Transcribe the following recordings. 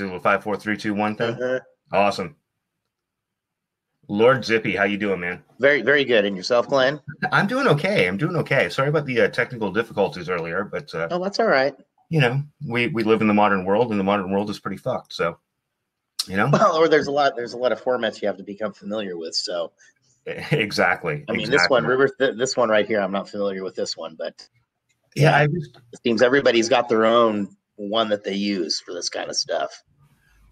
It a five, four, three, two, one thing? Uh-huh. Awesome. Lord Zippy, how you doing, man? Very, very good. And yourself, Glenn? I'm doing okay. I'm doing okay. Sorry about the uh, technical difficulties earlier, but uh, Oh, that's all right. you know, we we live in the modern world, and the modern world is pretty fucked. So, you know, Well, or there's a lot. There's a lot of formats you have to become familiar with. So, exactly. I mean, exactly. this one, River, th- this one right here, I'm not familiar with this one, but Yeah, I just it seems everybody's got their own one that they use for this kind of stuff.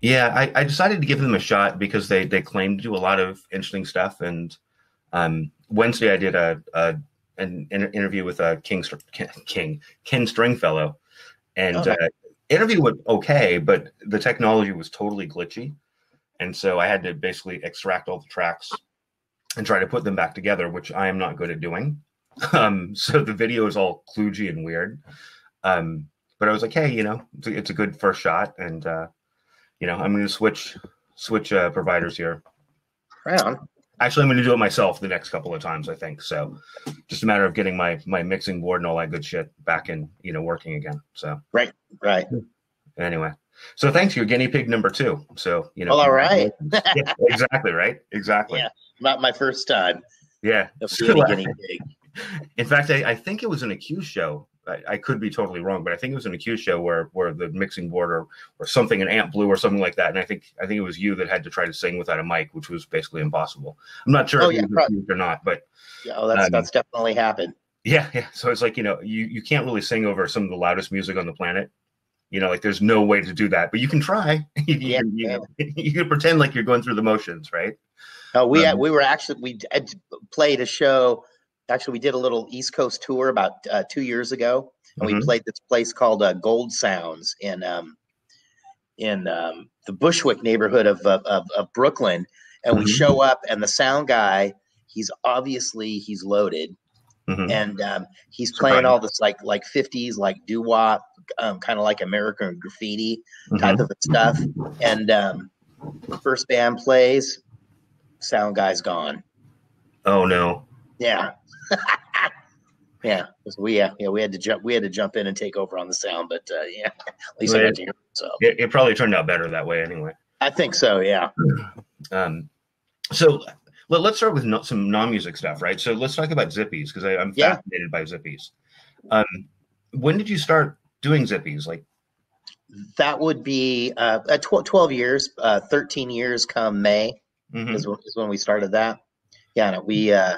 Yeah, I, I decided to give them a shot because they they claim to do a lot of interesting stuff. And um, Wednesday, I did a, a an inter- interview with a King King Ken Stringfellow, and Oh, uh, interview went okay, but the technology was totally glitchy, and so I had to basically extract all the tracks and try to put them back together, which I am not good at doing. Um, so the video is all kludgy and weird. Um, but I was like, hey, you know, it's a, it's a good first shot, and uh, you know, I'm going to switch switch uh, providers here. Right on. Actually, I'm going to do it myself the next couple of times. I think so. Just a matter of getting my my mixing board and all that good shit back in, you know, working again. So Right. Right. Anyway, so thanks. You're guinea pig number two. So you know, Well, all right. Yeah, exactly right. Exactly. Yeah. Not my first time Yeah. So, guinea pig. in fact, I, I think it was an accused show. I, I could be totally wrong, but I think it was an accused show where where the mixing board or, or something, an amp blew or something like that. And I think I think it was you that had to try to sing without a mic, which was basically impossible. I'm not sure Oh, if yeah, was or not, but Yeah, oh, that's um, that's definitely happened. yeah, yeah. So it's like you know, you you can't really sing over some of the loudest music on the planet. You know, like there's no way to do that, but you can try. you, Yeah, can, you, you can pretend like you're going through the motions, right? Uh, we had, Um, we were actually we played a show. Actually, we did a little East Coast tour about uh, two years ago, and we Mhm. played this place called uh, Gold Sounds in um, in um, the Bushwick neighborhood of of, of, of Brooklyn. And we Mhm. show up, and the sound guy, he's obviously he's loaded, Mhm. and um, he's playing all this like like 50s like doo wop, um, kind of like American graffiti type Mhm. of stuff. And um, first band plays, sound guy's gone. Oh no. Yeah. yeah. We yeah, yeah, we had to jump we had to jump in and take over on the sound, but uh, yeah, at least I got to hear it, so It, it probably turned out better that way anyway. I think so, yeah. Um, so let, us start with no, some non-music stuff, right? So let's talk about zippies because I'm Yeah. fascinated by zippies. Um, when did you start doing zippies? Like, That would be uh, uh tw- 12 years, uh 13 years come May mhm. is, when, is when we started that. Yeah, no, we uh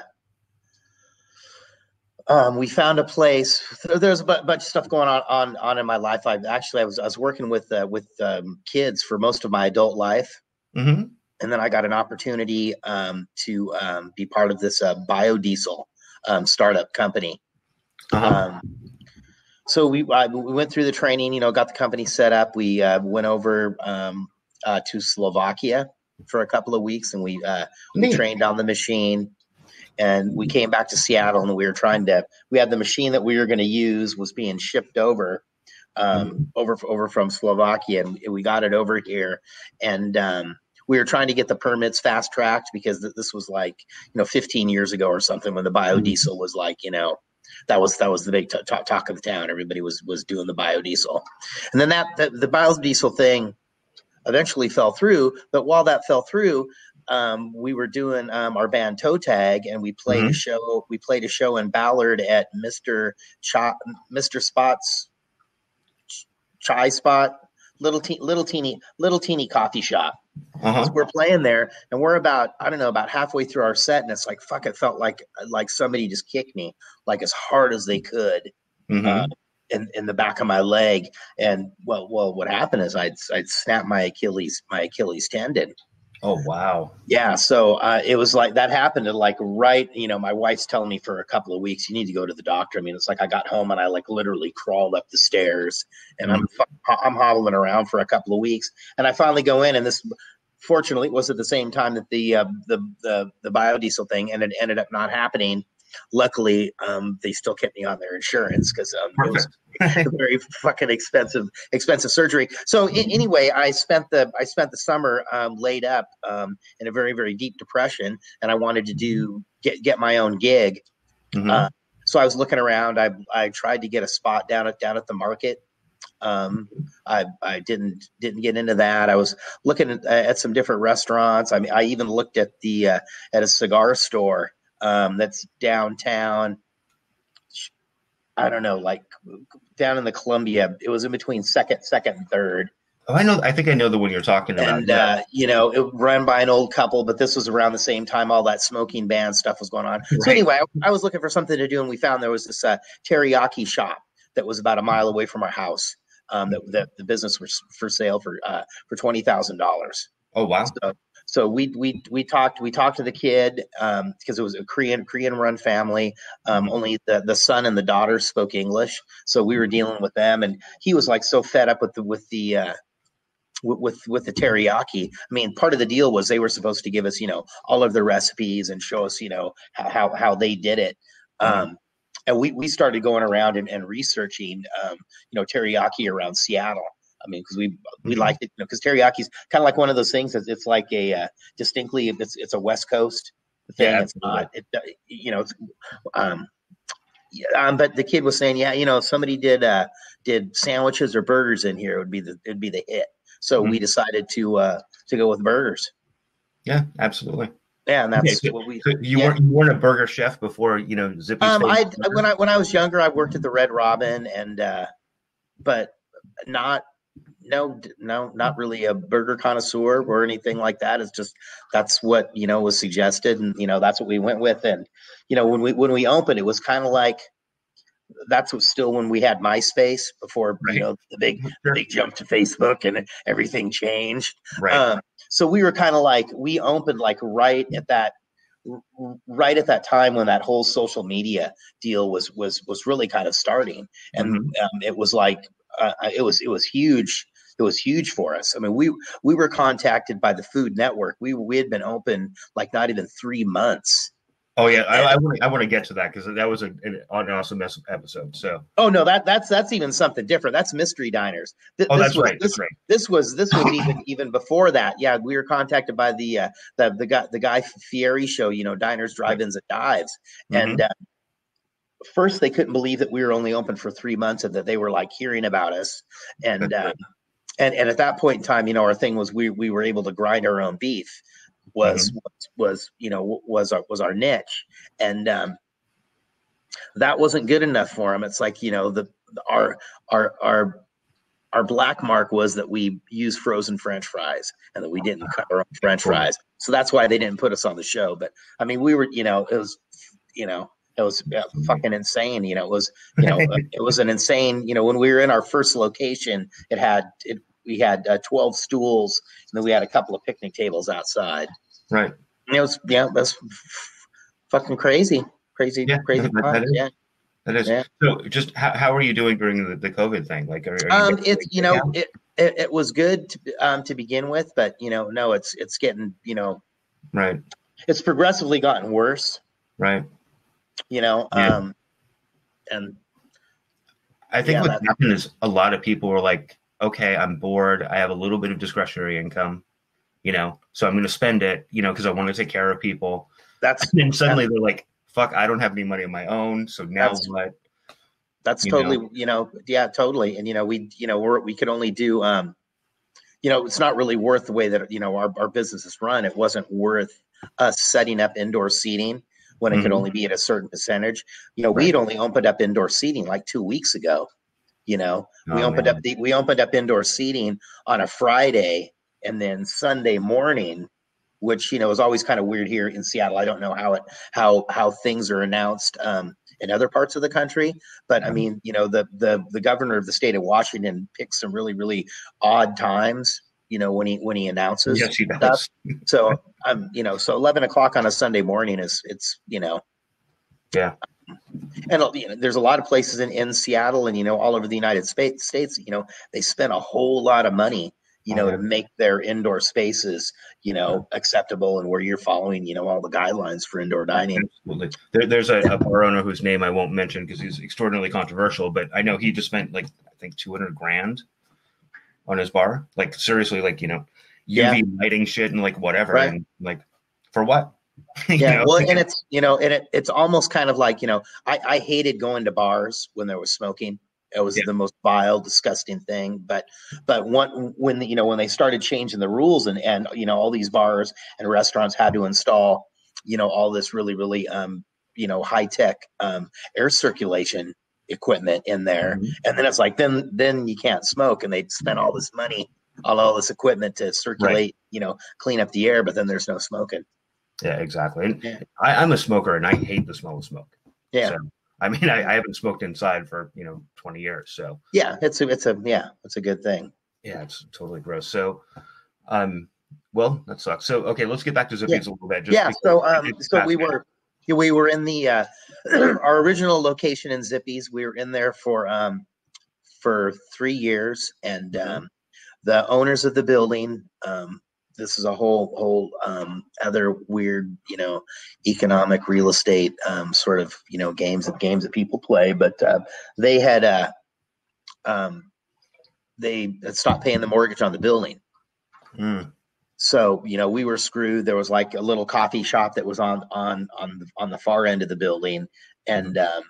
um, we found a place. There's a bunch of stuff going on, on on in my life. I actually I was I was working with uh, with um, kids for most of my adult life, Mhm. and then I got an opportunity um, to um, be part of this uh, biodiesel um, startup company. Uh-huh. Um, so we I, we went through the training, you know, got the company set up. We uh, went over um, uh, to Slovakia for a couple of weeks, and we uh, we trained on the machine. And we came back to Seattle, and we were trying to. We had the machine that we were going to use was being shipped over, um, over over from Slovakia, and we got it over here, and um, we were trying to get the permits fast tracked because th- this was like you know 15 years ago or something when the biodiesel was like you know that was that was the big t- talk, talk of the town. Everybody was was doing the biodiesel, and then that the, the biodiesel thing eventually fell through. But while that fell through, um, we were doing um, our band Toe Tag, and we played a show. We played a show in Ballard at Mister Mister Spots Chai Spot, little te- little teeny little teeny coffee shop. Uh-huh. So we're playing there, and we're about I don't know about halfway through our set, and it's like fuck. It felt like like somebody just kicked me like as hard as they could Mhm. uh, in in the back of my leg. And well, well, what happened is I'd I'd snapped my Achilles my Achilles tendon. Oh wow. Yeah, so uh, it was like that happened to like right. You know, my wife's telling me for a couple of weeks you need to go to the doctor. I mean, it's like I got home and I like literally crawled up the stairs, and I'm I'm hobbling around for a couple of weeks, and I finally go in, and this fortunately was at the same time that the uh, the the the biodiesel thing, and it ended up not happening. Luckily, um, they still kept me on their insurance because um, it was a very fucking expensive expensive surgery. So i- anyway, I spent the I spent the summer um, laid up um, in a very very deep depression, and I wanted to do get get my own gig. Mhm. Uh, so I was looking around. I I tried to get a spot down at down at the market, Um, I I didn't didn't get into that. I was looking at, at some different restaurants. I mean, I even looked at the uh, at a cigar store um, that's downtown. I don't know, like down in the Columbia. It was in between second, second, and third. Oh, I know. I think I know the one you're talking about. And uh, you know, it ran by an old couple, but this was around the same time all that smoking ban stuff was going on. So anyway, I, I was looking for something to do, and we found there was this uh, teriyaki shop that was about a mile away from our house. Um, that, that the business was for sale for uh, for twenty thousand dollars. oh wow. So, so we we we talked we talked to the kid um, because it was a Korean Korean run family. Um, only the the son and the daughter spoke English, so we were dealing with them, and he was like so fed up with the with the. Uh, with, with with the teriyaki, I mean, part of the deal was they were supposed to give us, you know, all of the recipes and show us, you know, how how, how they did it. Um, and we we started going around and, and researching, um, you know, teriyaki around Seattle. I mean, because we we Mhm. liked it, you know, because teriyaki is kind of like one of those things. That's, it's like a uh, distinctly, it's it's a West Coast thing. Yeah, it's not, it, uh, you know, it's, um, yeah, um, but the kid was saying, yeah, you know, if somebody did uh, did sandwiches or burgers in here, it would be the it'd be the hit. So we decided to uh, to go with burgers. Yeah, absolutely. Yeah, and that's so- what we. So you Yeah. weren't you weren't a burger chef before you know Zippy's. Um, I when I when I was younger, I worked at the Red Robin, and uh, but not no no not really a burger connoisseur or anything like that. It's just that's what you know was suggested, and you know that's what we went with. And you know when we when we opened, it was kind of like that's what still when we had MySpace before Right. you know the big Sure. big jump to Facebook and everything changed. right. Um, so we were kind of like we opened like right at that right at that time when that whole social media deal was was was really kind of starting and Mm-hmm. um, it was like uh, it was it was huge it was huge for us i mean we we were contacted by the food network we we had been open like not even three months oh yeah, I, I want I want to get to that because that was a, an, an awesome episode. So oh no that that's that's even something different that's mystery diners Th- oh, this that's was- right. this That's right. this was this was even even before that. Yeah, we were contacted by the uh, the the guy the guy Fieri show. You know, diners, drive-ins, and dives. Mhm. And uh, first, they couldn't believe that we were only open for three months and that they were like hearing about us. And uh. and and at that point in time, you know, our thing was we we were able to grind our own beef. Was was, was you know was our was our niche, and um, that wasn't good enough for them. It's like you know the our our our our black mark was that we used frozen French fries and that we didn't cut our own French fries. So that's why they didn't put us on the show. But I mean, we were you know it was you know it was uh, fucking insane. You know it was you know it was an insane. You know when we were in our first location, it had it. We had uh, twelve stools, and then we had a couple of picnic tables outside. Right. And it was yeah, that's fucking crazy, crazy, Yeah, crazy. that- that yeah. That is. Yeah. So just how, how are you doing during the, the COVID thing? Like, are, are you Um, it's you know it, it it was good to, um to begin with, but you know no, it's it's getting you know right, it's progressively gotten worse. right. You know, Yeah. um, and I think Yeah, what happened is a lot of people were like, okay, I'm bored. I have a little bit of discretionary income, you know, so I'm going to spend it, you know, because I want to take care of people. that's And then suddenly they're like, fuck, I don't have any money of my own. So now That's- what? that's you totally you know yeah totally and you know we you know we're, we could only do um you know it's not really worth the way that you know our, our business is run it wasn't worth us setting up indoor seating when it could Mhm. only be at a certain percentage you know Right. we'd only opened up indoor seating like two weeks ago you know we Oh, opened man. up the we opened up indoor seating on a friday and then sunday morning which you know is always kind of weird here in seattle i don't know how it how how things are announced um, in other parts of the country but i Mhm. mean you know the the the governor of the state of washington picks some really really odd times you know when he when he announces Yes, he stuff. does. so i'm you know so 11 o'clock on a sunday morning is it's you know Yeah. And you know, there's a lot of places in, in Seattle and you know all over the United States. States, you know, they spend a whole lot of money, you know, to uh-huh. make their indoor spaces, you know, uh-huh. acceptable and where you're following, you know, all the guidelines for indoor dining. Absolutely. There, there's a, a bar owner whose name I won't mention because he's extraordinarily controversial, but I know he just spent like, I think 200 grand on his bar. Like, seriously, like, you know, UV Yeah. lighting shit and like whatever. Right. And like, for what? Yeah, know? well, and it's you know, and it, it's almost kind of like you know, I, I hated going to bars when there was smoking. It was Yeah. the most vile, disgusting thing. But but one when the, you know when they started changing the rules and and you know all these bars and restaurants had to install you know all this really really um you know high tech um air circulation equipment in there Mhm. and then it's like then then you can't smoke and they spent all this money on all this equipment to circulate you know clean up the air but then there's no smoking Yeah, exactly. And Yeah. I, I'm a smoker, and I hate the smell of smoke. yeah So, I mean, I, I haven't smoked inside for you know 20 years, so yeah it's a it's a yeah it's a good thing yeah, it's totally gross. So, um, well, that sucks. So, okay, let's get back to Zippies a little bit. just yeah so um so we were yeah, we were in the uh our original location in zippies we were in there for um for three years and Mhm. um the owners of the building um this is a whole whole um other weird you know economic real estate um sort of you know games of games that people play but uh they had uh um they had stopped paying the mortgage on the building. Mm, so you know we were screwed. There was like a little coffee shop that was on on on the, on the far end of the building and um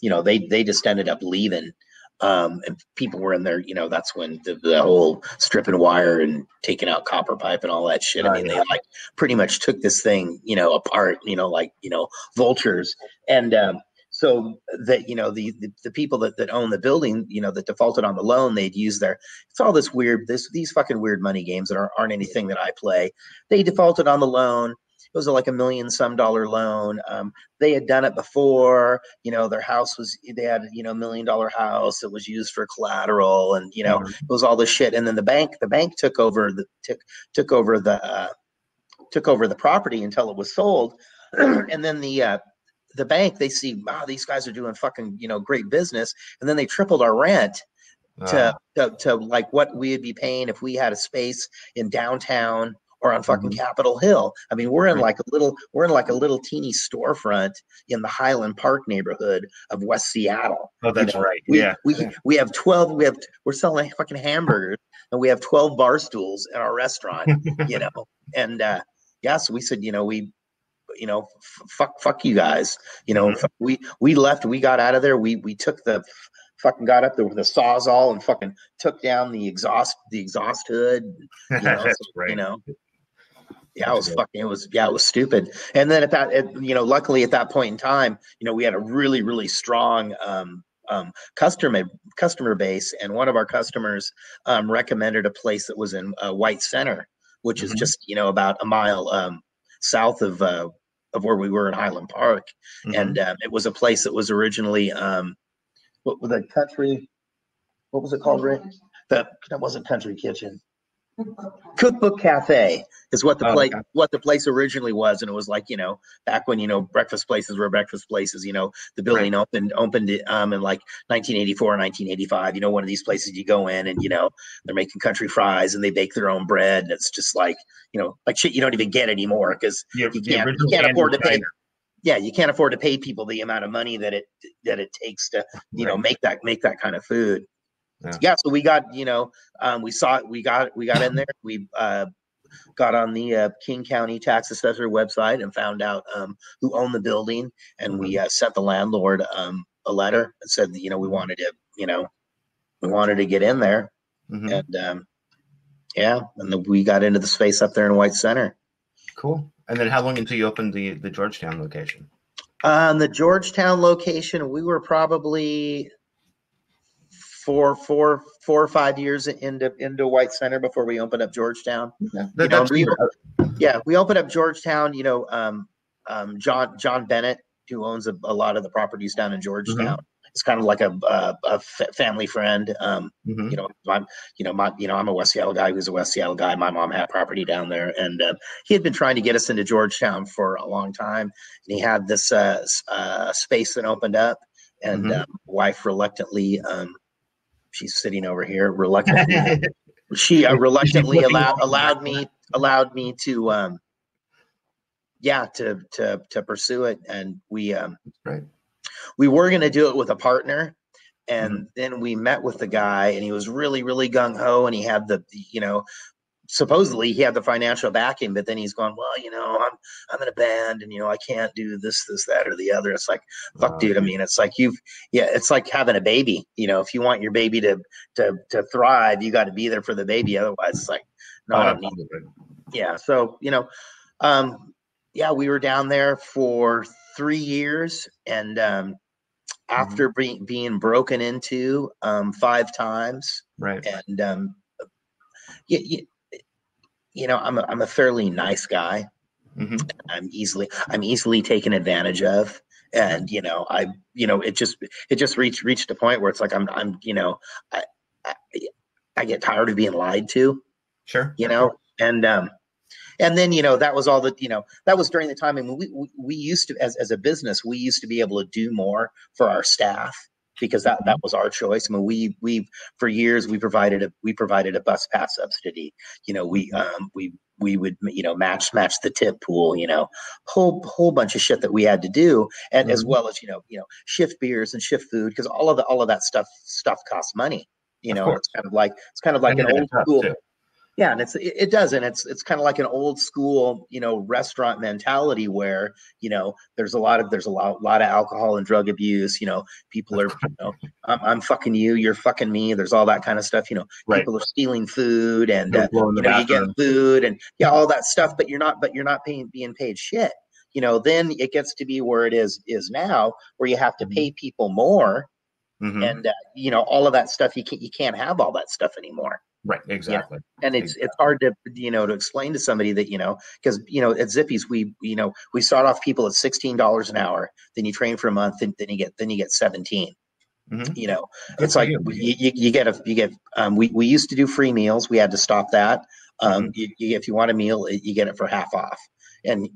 you know they they just ended up leaving um and people were in there you know that's when the, the whole stripping wire and taking out copper pipe and all that shit. I mean they like pretty much took this thing you know apart you know like you know vultures. And um so that you know the, the the people that that own the building you know that defaulted on the loan they'd use their it's all this weird this these fucking weird money games that aren't, aren't anything that i play. They defaulted on the loan it was like a million some dollar loan. Um, they had done it before. You know their house was they had you know a million dollar house that was used for collateral and you know mhm. it was all this shit. And then the bank the bank took over the took took over the uh, took over the property until it was sold. And then the uh, the bank they see wow these guys are doing fucking you know great business. And then they tripled our rent to, Uh, to to like what we would be paying if we had a space in downtown or on fucking Mhm. Capitol Hill. I mean, we're in like a little we're in like a little teeny storefront in the Highland Park neighborhood of West Seattle. oh, that's know, right. We, yeah. we we have 12 we have we're selling fucking hamburgers and we have 12 bar stools in our restaurant, you know. And uh yeah, so we said, you know, we you know, f- fuck fuck you guys. You know, Mhm. we we left, we got out of there. We we took the fucking got up there with a sawzall and fucking took down the exhaust the exhaust hood you know, that's so, right. you know yeah it was fucking it was yeah it was stupid and then at that at, you know luckily at that point in time you know we had a really really strong um um customer customer base and one of our customers um recommended a place that was in uh, white center which is Mhm. just you know about a mile um south of uh of where we were in highland park Mhm. and um, it was a place that was originally um what was the country what was it called Rick? that that wasn't country kitchen cookbook cafe is what the Oh, place okay. what the place originally was and it was like you know back when you know breakfast places were breakfast places you know the building opened opened it um in like 1984 1985 you know one of these places you go in and you know they're making country fries and they bake their own bread and it's just like you know like shit you don't even get anymore because you can't- you can't afford to pay- Diner. yeah you can't afford to pay people the amount of money that it that it takes to you know make that make that kind of food Yeah. yeah, so we got you know um, we saw we got we got in there we uh, got on the uh, king county tax assessor website and found out um, who owned the building and we uh, sent the landlord um, a letter and said you know we wanted to you know we wanted to get in there Mhm. and um, yeah and then we got into the space up there in white center Cool. And then how long until you opened the the Georgetown location? on the georgetown location we were probably four four four or five years into into white center before we opened up georgetown That- know, we- yeah we opened up georgetown you know um, um, john john bennett who owns a, a lot of the properties down in georgetown it's kind of like a, a, a family friend um, Mhm. you know i'm you know my you know i'm a west seattle guy who's a west seattle guy my mom had property down there and uh, he had been trying to get us into georgetown for a long time and he had this uh, uh, space that opened up and Mhm. um, wife reluctantly um, she's sitting over here reluctantly she uh, reluctantly allowed allowed me allowed me to um yeah to to to pursue it and we um Right. we were going to do it with a partner and Mm-hmm. then we met with the guy and he was really really gung-ho and he had the you know supposedly he had the financial backing, but then he's going, well, you know, I'm I'm in a band, and you know, I can't do this, this, that, or the other. It's like, fuck, Uh, dude. I mean, it's like you've, yeah, it's like having a baby. You know, if you want your baby to to to thrive, you got to be there for the baby. Otherwise, it's like, no, I don't need absolutely. yeah so you know um yeah we were down there for three years and um after being being broken into um five times right. and um you, you, you know i'm a, i'm a fairly nice guy. Hmm i'm easily i'm easily taken advantage of. And you know i you know it just it just reached reached a point where it's like i'm i'm you know i i, I get tired of being lied to Sure. you know? And um and then you know that was all that you know that was during the time I mean we we, we used to as, as a business we used to be able to do more for our staff because that that was our choice. I mean we we for years we provided a we provided a bus pass subsidy. You know we um we we would you know match match the tip pool you know whole whole bunch of shit that we had to do and as Mhm. well as you know you know shift beers and shift food because all of the all of that stuff stuff costs money you know it's kind of like it's kind of like And an old school too. Yeah, and it's it, it does, and it's it's kind of like an old school, you know, restaurant mentality where you know there's a lot of there's a lot lot of alcohol and drug abuse. You know, people are you know I'm, I'm fucking you, you're fucking me. There's all that kind of stuff. You know, Right. people are stealing food and uh, you know you get food and yeah all that stuff, but you're not but you're not paying being paid shit. You know, then it gets to be where it is is now, where you have to Mhm. pay people more, Mhm. and uh, you know all of that stuff. You can't you can't have all that stuff anymore Right. Exactly. and it's it's hard to you know to explain to somebody that you know because you know at Zippy's we you know we start off people at sixteen dollars an hour, then you train for a month, and then you get then you get seventeen. Mhm. You know, it's like you. you, you, get a you get um, we we used to do free meals. We had to stop that. Um, you, you, if you want a meal, you get it for half off. And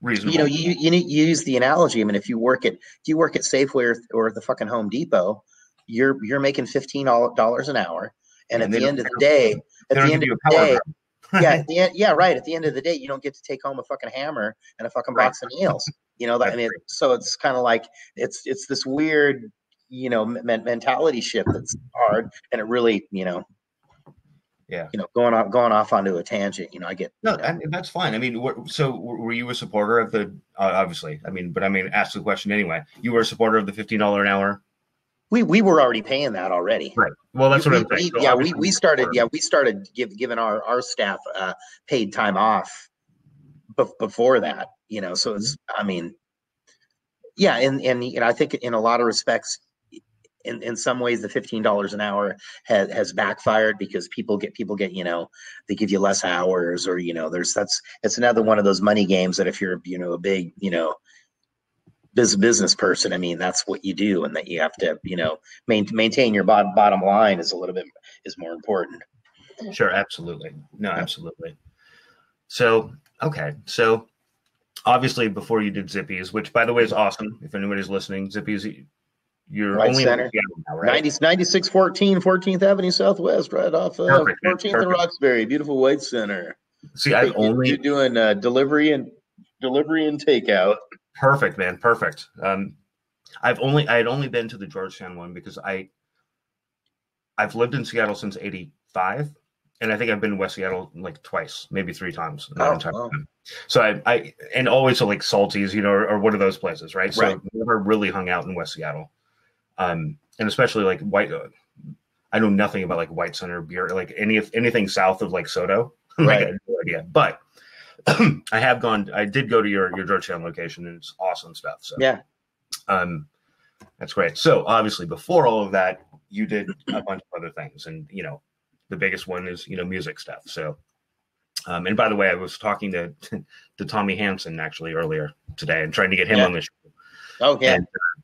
Reasonable. you know you you, you use the analogy. I mean, if you work at if you work at Safeway or, or the fucking Home Depot, you're you're making fifteen dollars an hour, and And at the end of the day, at the end of the day, yeah, at the end, yeah, right. At the end of the day, you don't get to take home a fucking hammer and a fucking Right. box of nails. You know that. I mean, so it's kind of like it's it's this weird, you know, men- mentality shift that's hard, and it really, you know, Yeah. you know, going off going off onto a tangent. You know, I get No, you know, and that's fine. I mean, what, so were you a supporter of the? Uh, obviously, I mean, but I mean, ask the question anyway. You were a supporter of the fifteen dollar an hour, we we were already paying that already. right? Well, that's We- what I'm we- saying. So yeah, we, we started. Yeah, we started give, giving our our staff uh, paid time off bef- before that. You know, so it's. I mean, yeah, and and you know, I think in a lot of respects, in in some ways, the fifteen dollars an hour has has backfired because people get people get you know they give you less hours or you know there's that's it's another one of those money games that if you're you know a big you know business business person, I mean that's what you do, and that you have to you know main, maintain your bottom bottom line is a little bit is more important. Sure, absolutely. No, absolutely. So, okay. So, obviously, before you did Zippies, which by the way is awesome. If anybody's listening, Zippies, you're White only Center. Now, right? 90, 9614 14th Avenue Southwest, right off of Perfect, man, 14th and. Roxbury. Beautiful White Center. See, I've You- only you're doing uh, delivery and delivery and takeout. Perfect, man, perfect. Um, I've only I had only been to the Georgetown one because I I've lived in Seattle since '85, and I think I've been to West Seattle like twice, maybe three times. Oh, wow. time. So I, I and always to like Salties, you know, or, or one of those places, right? So Right. never really hung out in West Seattle, um, and especially like White. Uh, I know nothing about like White Center beer, like any anything south of like SoDo. like, Right. I have no idea, but I have gone. I did go to your your Georgetown location, and it's awesome stuff. So Yeah. um, that's great. So obviously, before all of that, you did a bunch of other things, and you know, the biggest one is you know music stuff. So, um, and by the way, I was talking to to Tommy Hansen actually earlier today, and trying to get him Yeah. on the show. Oh, yeah. And, uh,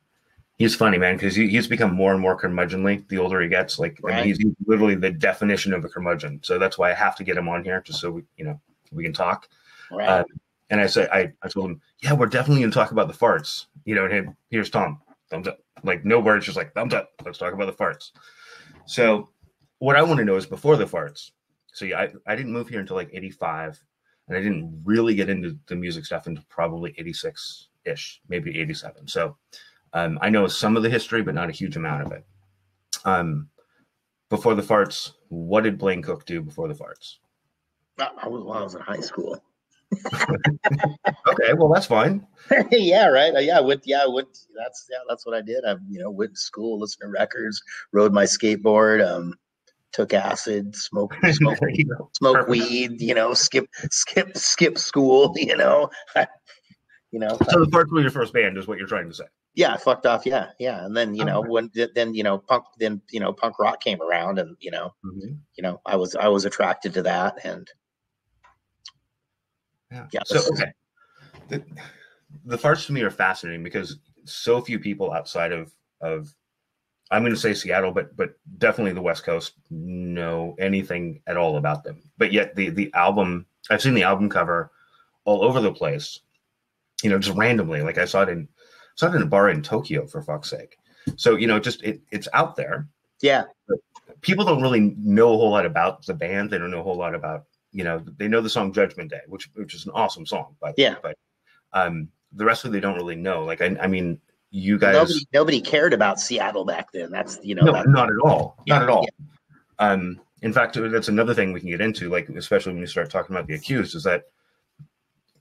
he's funny, man, because he, he's become more and more curmudgeonly the older he gets. Like, I mean, he's literally the definition of a curmudgeon. So that's why I have to get him on here, just so we, you know, we can talk. Right. uh, And I said, I, I told him, yeah, we're definitely going to talk about the Fartz. You know, and him, here's Tom, thumbs up. Like, no words, just like thumbs up. Let's talk about the Fartz. So, what I want to know is before the Fartz. So, yeah, I, I didn't move here until like 85, and I didn't really get into the music stuff until probably 86 ish, maybe 87. So, um, I know some of the history, but not a huge amount of it. Um, before the Fartz, what did Blaine Cook do before the Fartz? I was, well, I was in high school. Okay, well that's fine. yeah, right. Yeah, I went. Yeah, I went. That's yeah, that's what I did. I you know went to school, listened to records, rode my skateboard, um, took acid, smoked smoked, smoked weed. You know, skip skip skip school. You know, you know. So the Fartz was your first band, is what you're trying to say? Yeah, fucked off. Yeah, yeah. And then you know when then you know punk then you know punk rock came around, and you know mm-hmm. you know I was I was attracted to that, and yeah. yeah so okay, the, the Fartz to me are fascinating because so few people outside of of I'm going to say Seattle, but but definitely the West Coast know anything at all about them. But yet the the album, I've seen the album cover all over the place. You know, just randomly. Like I saw it in saw it in a bar in Tokyo for fuck's sake. So you know, just it, it's out there. Yeah. But people don't really know a whole lot about the band. They don't know a whole lot about you know they know the song Judgment Day, which which is an awesome song. But yeah, but um, the rest of it they don't really know. Like I, I mean, you guys nobody, nobody cared about Seattle back then. That's you know no, not at all, yeah, not at all. Yeah. Um, in fact, that's another thing we can get into, like especially when you start talking about the accused, is that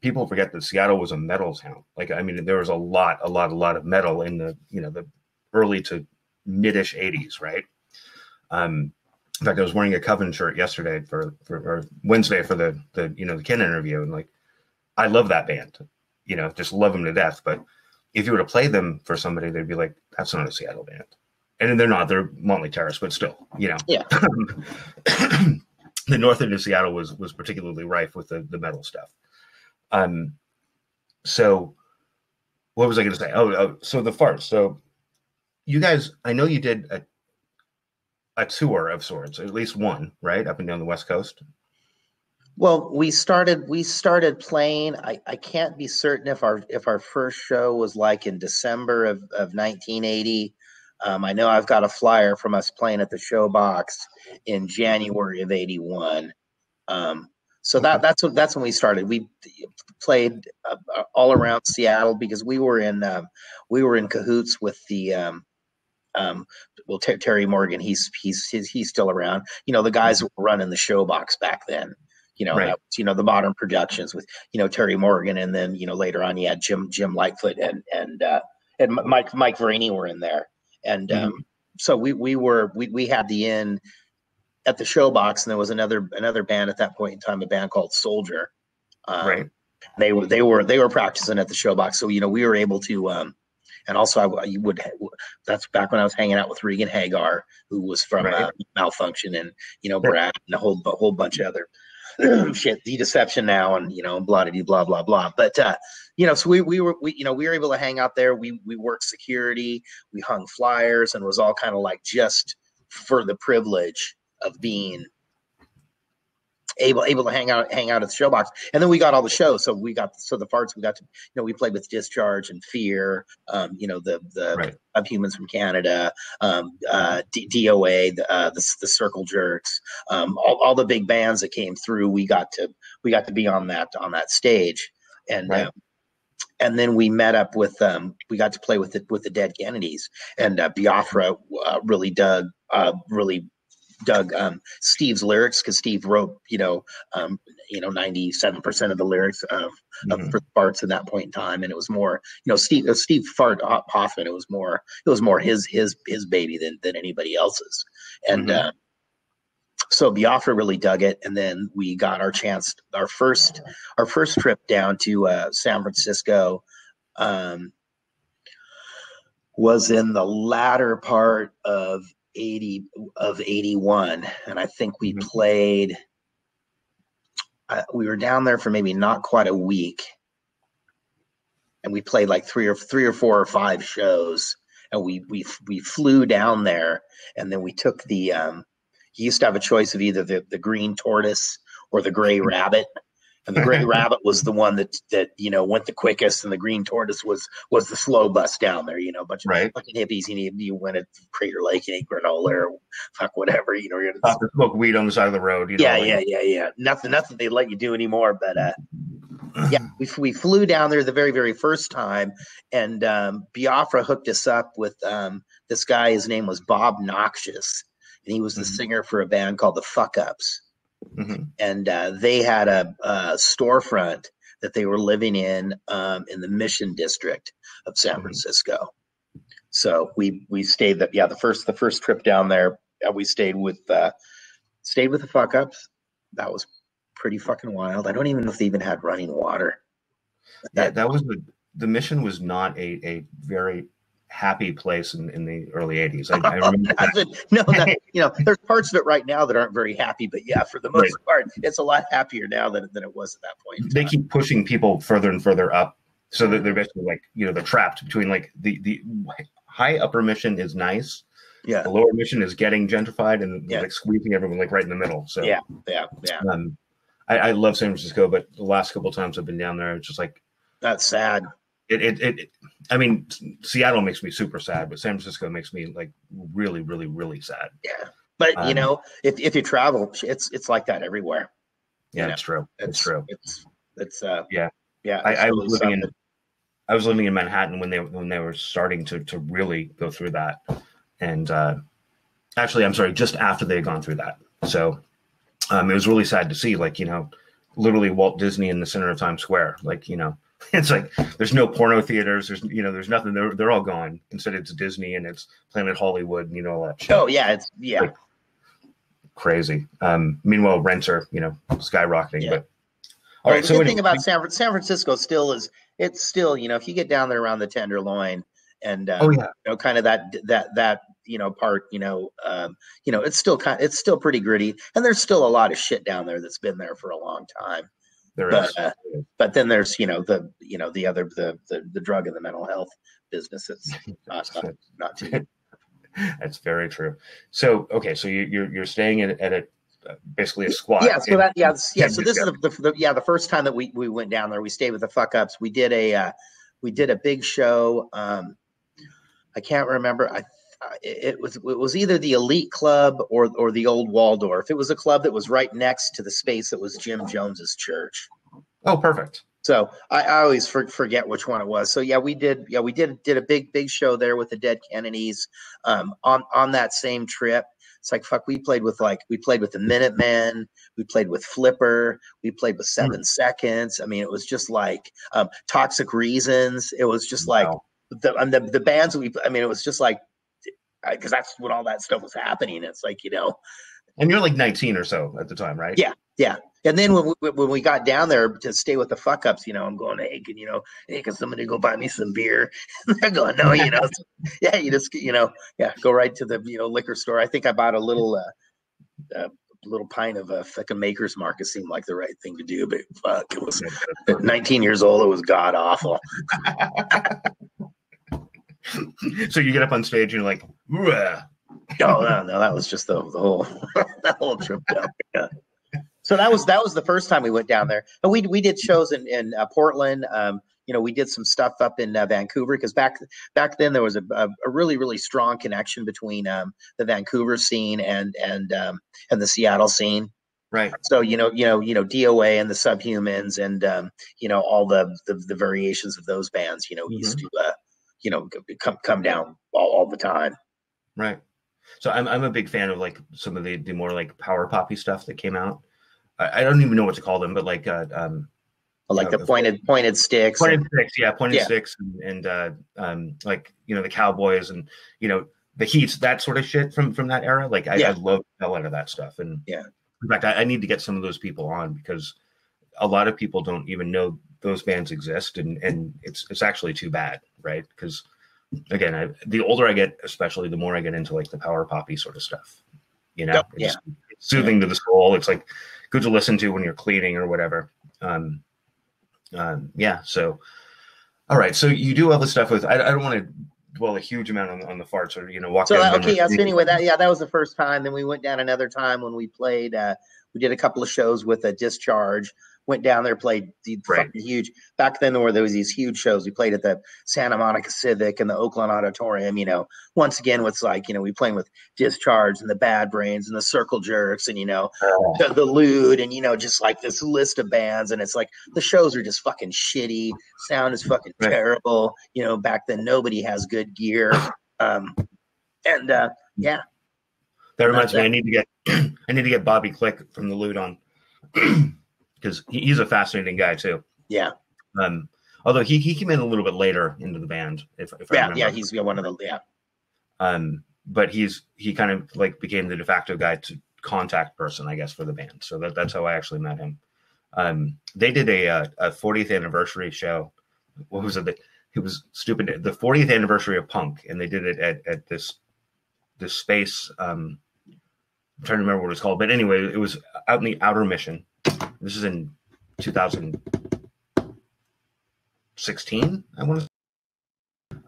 people forget that Seattle was a metal town. Like I mean, there was a lot, a lot, a lot of metal in the you know the early to midish '80s, right? Um, in fact, I was wearing a Coven shirt yesterday for for or Wednesday for the the you know the Ken interview, and like I love that band, you know, just love them to death, but if you were to play them for somebody, they'd be like, "That's not a Seattle band," and they're not. They're Mountlake Terrace, but still, you know. Yeah. the north end of Seattle was was particularly rife with the the metal stuff. Um. So, what was I going to say? Oh, oh, so the Fartz. So, you guys, I know you did a a tour of sorts, at least one, right, up and down the West Coast. Well, we started we started playing. I, I can't be certain if our if our first show was like in December of, of 1980. Um, I know I've got a flyer from us playing at the Showbox in January of '81. Um, so that that's what that's when we started. We played uh, all around Seattle because we were in um, we were in cahoots with the um, um, well Ter- Terry Morgan. He's, he's he's he's still around. You know the guys who were running the Showbox back then you know, right. that, you know, the modern productions with, you know, Terry Morgan. And then, you know, later on you had Jim, Jim Lightfoot and, and, uh, and Mike, Mike Verini were in there. And, mm-hmm. um, so we, we were, we, we had the in at the showbox and there was another, another band at that point in time, a band called Soldier. Um, right. They were, they were, they were practicing at the showbox. So, you know, we were able to, um, and also I you would that's back when I was hanging out with Regan Hagar, who was from right. uh, Malfunkshun, and you know Brad and a whole a whole bunch of other shit, the deception now, and you know, blah blah blah blah blah. But uh, you know, so we we were we you know we were able to hang out there. We we worked security, we hung flyers, and was all kind of like just for the privilege of being able able to hang out hang out at the showbox and then we got all the shows so we got so the Fartz we got to you know we played with discharge and fear um you know the the right. of humans from canada um uh D- doa the, uh, the, the circle jerks um all, all the big bands that came through we got to we got to be on that on that stage and right. um, and then we met up with um we got to play with the with the dead kennedys and uh, biafra uh, really dug uh really dug um, Steve's lyrics because Steve wrote, you know, um, you know, ninety seven percent of the lyrics of, mm-hmm. of for Fartz at that point in time, and it was more, you know, Steve uh, Steve Fart Hoffman. It was more, it was more his his his baby than than anybody else's, and. Mm-hmm. Uh, so Biafra really dug it, and then we got our chance. Our first, our first trip down to uh, San Francisco, um, was in the latter part of 80 of 81 and i think we mm-hmm. played uh, we were down there for maybe not quite a week and we played like three or three or four or five shows and we we we flew down there and then we took the um you used to have a choice of either the, the green tortoise or the gray mm-hmm. rabbit and the gray rabbit was the one that that you know went the quickest, and the green tortoise was was the slow bus down there. You know, a bunch of right. fucking hippies. You need you went at Crater Lake and ate granola or fuck whatever. You know, you're gonna smoke weed on the side of the road. You know, yeah, like, yeah, yeah, yeah. Nothing, nothing they let you do anymore. But uh, yeah, we we flew down there the very very first time, and um, Biafra hooked us up with um, this guy. His name was Bob Noxious, and he was the mm-hmm. singer for a band called the Fuck Ups Mhm. and uh, they had a, a storefront that they were living in um, in the Mission District of San Mhm. Francisco. So we we stayed that yeah the first the first trip down there uh, we stayed with uh, stayed with the fuck ups. That was pretty fucking wild. I don't even know if they even had running water. Yeah, that was the the mission was not a, a very happy place in, in the early 80s. I, I remember said, no, that, you know, there's parts of it right now that aren't very happy, but yeah, for the most part, it's a lot happier now than, than it was at that point. they keep pushing people further and further up so that they're basically like you know they're trapped between like the the high upper mission is nice yeah, the lower mission is getting gentrified and Yeah. like squeezing everyone like right in the middle so Yeah. yeah, yeah. um I, I love san francisco but the last couple times i've been down there it's just like That's sad. It it, it, i mean seattle makes me super sad but san francisco makes me like really really really sad Yeah, but you Um, know, if if you travel, it's it's like that everywhere. yeah Yeah. it's true It's, it's true It's it's uh Yeah. yeah. I, I was living in. I was living in Manhattan when they when they were starting to to really go through that, and uh, actually, I'm sorry, just after they had gone through that. So um, it was really sad to see, like you know, literally Walt Disney in the center of Times Square. Like you know, it's like there's no porno theaters. There's you know, there's nothing. They're they're all gone. Instead, it's Disney and it's Planet Hollywood and you know all that shit. Oh yeah, it's yeah. Like, Crazy. Um, meanwhile, rents are you know skyrocketing. Yeah. But all Well, right, the so good anyway, thing about San, San Francisco still is it's still you know if you get down there around the Tenderloin and uh, oh yeah, you know kind of that that that you know part you know um, you know it's still kind it's still pretty gritty and there's still a lot of shit down there that's been there for a long time. There But, is. uh, But then there's you know the you know the other the the, the drug and the mental health businesses not not, not too That's very true. So okay, so you, you're you're staying at, at a uh, basically a squat. yeah so in- that yeah this- yeah so this is the, the, the yeah the first time that we we went down there we stayed with the fuck ups we did a uh we did a big show um i can't remember i it was it was either the elite club or or the old waldorf it was a club that was right next to the space that was jim jones's church oh, perfect. so I, I always for, forget which one it was. So yeah, we did. Yeah, we did did a big big show there with the Dead Kennedys. Um, on on that same trip, it's like fuck. We played with like we played with the Minutemen. We played with Flipper. We played with Seven Seconds. I mean, it was just like um, Toxic Reasons. It was just like the and the the bands we. I mean, it was just like because that's when all that stuff was happening. It's like you know, And you're like 19 or so at the time, right? Yeah. Yeah. And then when we, when we got down there to stay with the fuck ups, you know, I'm going, hey, can you know, hey, can somebody go buy me some beer? They're going, no, you know, yeah, you just, you know, yeah, go right to the, you know, liquor store. I think I bought a little, uh, uh little pint of a fucking maker's mark. It seemed like the right thing to do, but fuck, it was 19 years old. It was god awful. so you get up on stage and you're like, "Wah." No, no, no, that was just the, the whole, that whole trip down. Yeah. So that was that was the first time we went down there. And we we did shows in in uh, Portland. Um, you know, we did some stuff up in uh, Vancouver because back back then there was a, a, a really really strong connection between um, the Vancouver scene and and um, and the Seattle scene. right. So you know you know you know DOA and the Subhumans and um, you know all the, the the variations of those bands. You know used to uh, you know come come down all, all the time. Right. So I'm I'm a big fan of like some of the, the more like power poppy stuff that came out. I, I don't even know what to call them, but like uh, um, Like the pointed pointed sticks. pointed and- sticks, yeah, pointed Yeah. sticks, and, and uh, um, like you know the Cowboys and you know the Heats, that sort of shit from from that era. Like I, Yeah. I love hell out of that stuff, and Yeah. in fact, I, I need to get some of those people on because a lot of people don't even know those bands exist, and and it's it's actually too bad, right? Because again, I, the older I get, especially the more I get into like the power poppy sort of stuff. You know, it's, it's soothing to the soul. It's like good to listen to when you're cleaning or whatever. Um, um, yeah. So, all right. So you do all the stuff with. I, I don't want to dwell a huge amount on, on the Fartz or you know walk. So down okay, yeah. So anyway, that yeah, that was the first time. Then we went down another time when we played. Uh, we did a couple of shows with a discharge. Went down there, played the Right. fucking huge. Back then, there were there was these huge shows. We played at the Santa Monica Civic and the Oakland Auditorium. You know, once again, what's like you know we playing with discharge and the Bad Brains and the Circle Jerks and you know Oh, the, the lewd and you know just like this list of bands and it's like the shows are just fucking shitty sound is fucking Right. terrible you know back then nobody has good gear um and uh yeah That reminds me, I need to get I need to get Bobby Click from the Lewd on because he's a fascinating guy too. Yeah. Um, although he, he came in a little bit later into the band, if, if I Yeah, remember. yeah, he's one of the yeah. um, but he's he kind of like became the de facto guy to contact person, I guess, for the band. So that, that's how I actually met him. Um, they did a, uh, a 40th anniversary show. What was it? It was stupid. The 40th anniversary of punk, and they did it at, at this this space. Um, I'm trying to remember what it was called, but anyway, it was out in the outer mission. This is in 2016, I want to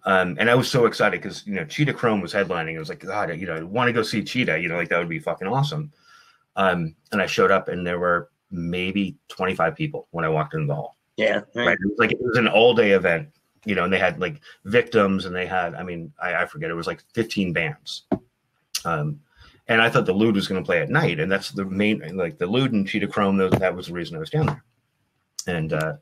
um, and I was so excited because you know Cheetah Chrome was headlining. I was like, God, you know, I want to go see Cheetah. You know, like that would be fucking awesome. Um, and I showed up, and there were maybe 25 people when I walked into the hall. Yeah. Right? It was like it was an all day event, you know, and they had like victims, and they had, I mean, I, I forget, it was like 15 bands. Um, and I thought the Lewd was going to play at night, and that's the main, like the Lewd and Cheetah Chrome. That was the reason I was down there. And uh,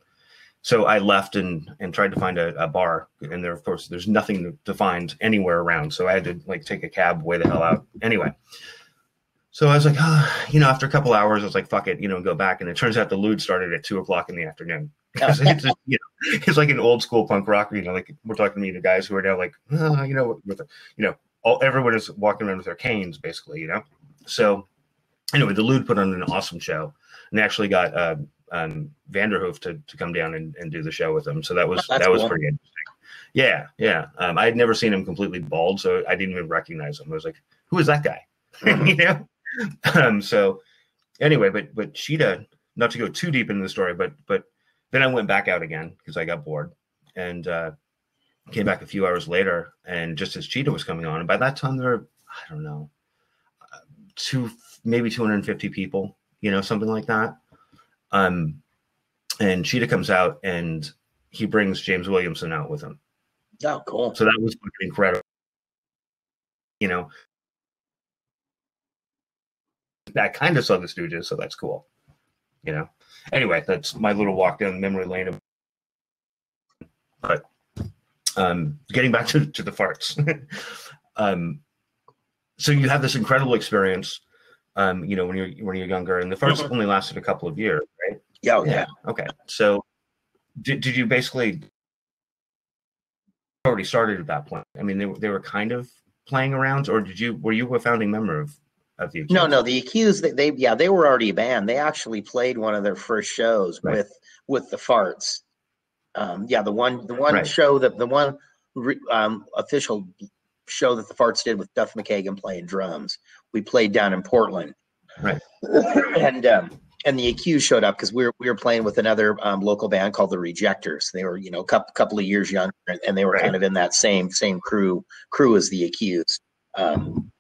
so I left and and tried to find a, a bar, and there, of course, there's nothing to, to find anywhere around. So I had to like take a cab way the hell out. Anyway, so I was like, oh, you know, after a couple hours, I was like, fuck it, you know, go back. And it turns out the Lewd started at two o'clock in the afternoon. it's, just, you know, it's like an old school punk rock. You know, like we're talking to me, the guys who are now like, oh, you know, with you know, all everyone is walking around with their canes, basically. You know, so anyway, the Lewd put on an awesome show, and they actually got. Uh, um, Vanderhoof to, to come down and, and do the show with them. So that was That's that was cool. pretty interesting. Yeah, yeah. Um, I had never seen him completely bald, so I didn't even recognize him. I was like, "Who is that guy?" you know. Um, so anyway, but but Cheetah, not to go too deep into the story, but but then I went back out again because I got bored and uh, came back a few hours later, and just as Cheetah was coming on, and by that time there were I don't know, uh, two maybe 250 people, you know, something like that. Um, and Cheetah comes out and he brings James Williamson out with him. Oh, cool. So that was incredible. You know, I kind of saw the Stooges, so that's cool. You know, anyway, that's my little walk down memory lane. Of, but um, getting back to, to the Fartz. um, so you have this incredible experience. Um, you know, when you're when you're younger, and the Fartz only lasted a couple of years, right? Yeah, oh, yeah. Okay. So did, did you basically already started at that point? I mean, they were they were kind of playing around, or did you were you a founding member of of the No, no, the accused they, they yeah, they were already a band. They actually played one of their first shows Right. with with the Fartz. Um, yeah, the one the one Right. show that the one um, official show that the Fartz did with Duff McKagan playing drums. We played down in Portland. Right. and um and the accused showed up because we were we were playing with another um, local band called the Rejectors. They were you know a couple, couple of years younger, and, they were Right. kind of in that same same crew crew as the accused. Um,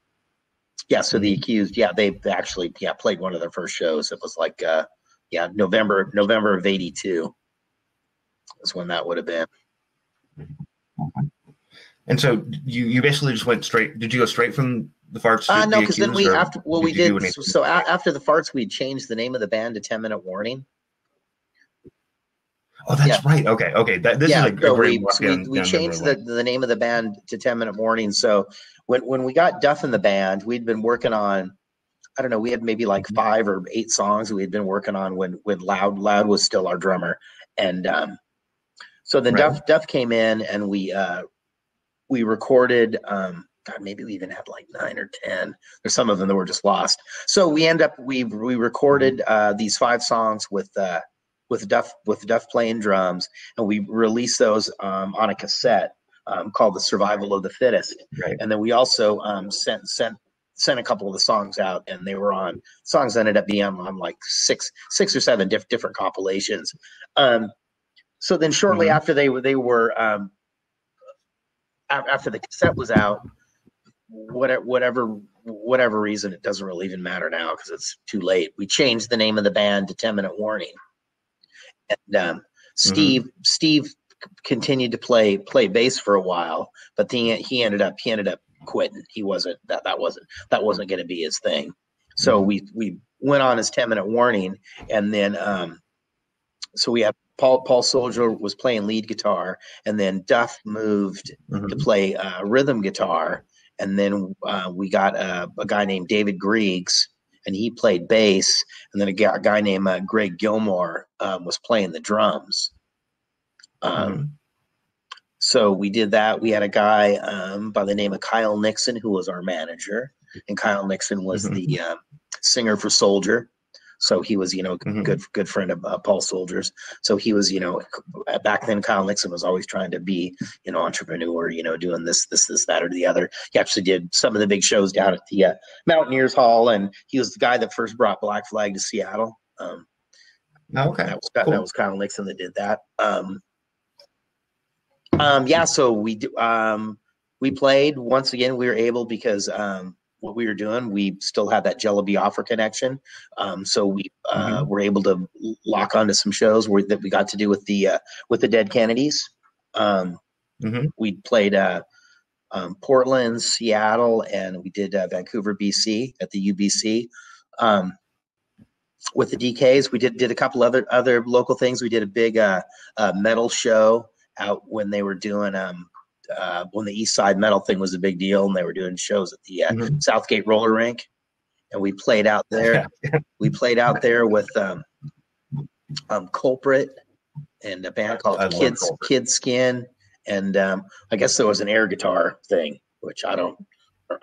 yeah, so the accused, yeah, they they actually yeah played one of their first shows. It was like uh, yeah November November of '82 is when that would have been. And so you you basically just went straight. Did you go straight from the Fartz? Uh, no, the because then we after well we did so after the Fartz we changed the name of the band to Ten Minute Warning. Oh, that's yeah. right. Okay, okay. That this yeah, is a, a great we, so we, we changed memory the, the name of the band to 10 Minute Warning. So when, when we got Duff in the band, we'd been working on, I don't know, we had maybe like Mm-hmm. five or eight songs we had been working on when, when Loud, Loud was still our drummer. And um, so then Right. Duff, Duff came in and we, uh, we recorded, um, God, maybe we even had like nine or 10. There's some of them that were just lost. So we end up, we, we recorded uh, these five songs with, uh, with Duff, with Duff playing drums and we released those um, on a cassette um, called "The Survival of the Fittest." Right. And then we also um, sent sent sent a couple of the songs out, and they were on songs ended up being on like six six or seven diff- different compilations. Um, so then shortly Mhm. after they were they were um, after the cassette was out, whatever whatever whatever reason, it doesn't really even matter now because it's too late. We changed the name of the band to Ten Minute Warning, and um, Steve Steve continued to play play bass for a while, but then he ended up he ended up quitting. He wasn't that that wasn't that wasn't going to be his thing. So we we went on his ten minute warning, and then um, so we had Paul Paul Solger was playing lead guitar, and then Duff moved Mhm. to play uh, rhythm guitar, and then uh, we got uh, a guy named David Griggs, and he played bass, and then a guy, a guy named uh, Greg Gilmore um, was playing the drums. Um, Mhm. So we did that. We had a guy um, by the name of Kyle Nixon who was our manager, and Kyle Nixon was Mhm. the um, singer for Solger. So he was, you know, Mhm. good good friend of uh, Paul Solgers. So he was, you know, back then Kyle Nixon was always trying to be, you know, entrepreneur, you know, doing this, this, this, that, or the other. He actually did some of the big shows down at the uh, Mountaineers Hall, and he was the guy that first brought Black Flag to Seattle. Um, okay. that was cool. that was Kyle Nixon that did that. Um, um, yeah, so we do, um, we played once again. We were able because um, what we were doing, we still had that Jello Biafra connection. Um, so we uh, were able to lock onto some shows where, that we got to do with the uh, with the Dead Kennedys. Um, Mhm. We played uh, um, Portland, Seattle, and we did uh, Vancouver, BC at the UBC. Um, with the DKs, we did did a couple other other local things. We did a big uh, uh, metal show out when they were doing um, uh, when the East Side Metal thing was a big deal, and they were doing shows at the uh, Mhm. Southgate Roller Rink, and we played out there. we played out there with um, um, Culprit and a band called I Kids Kid Skin, and um, I guess there was an air guitar thing, which I don't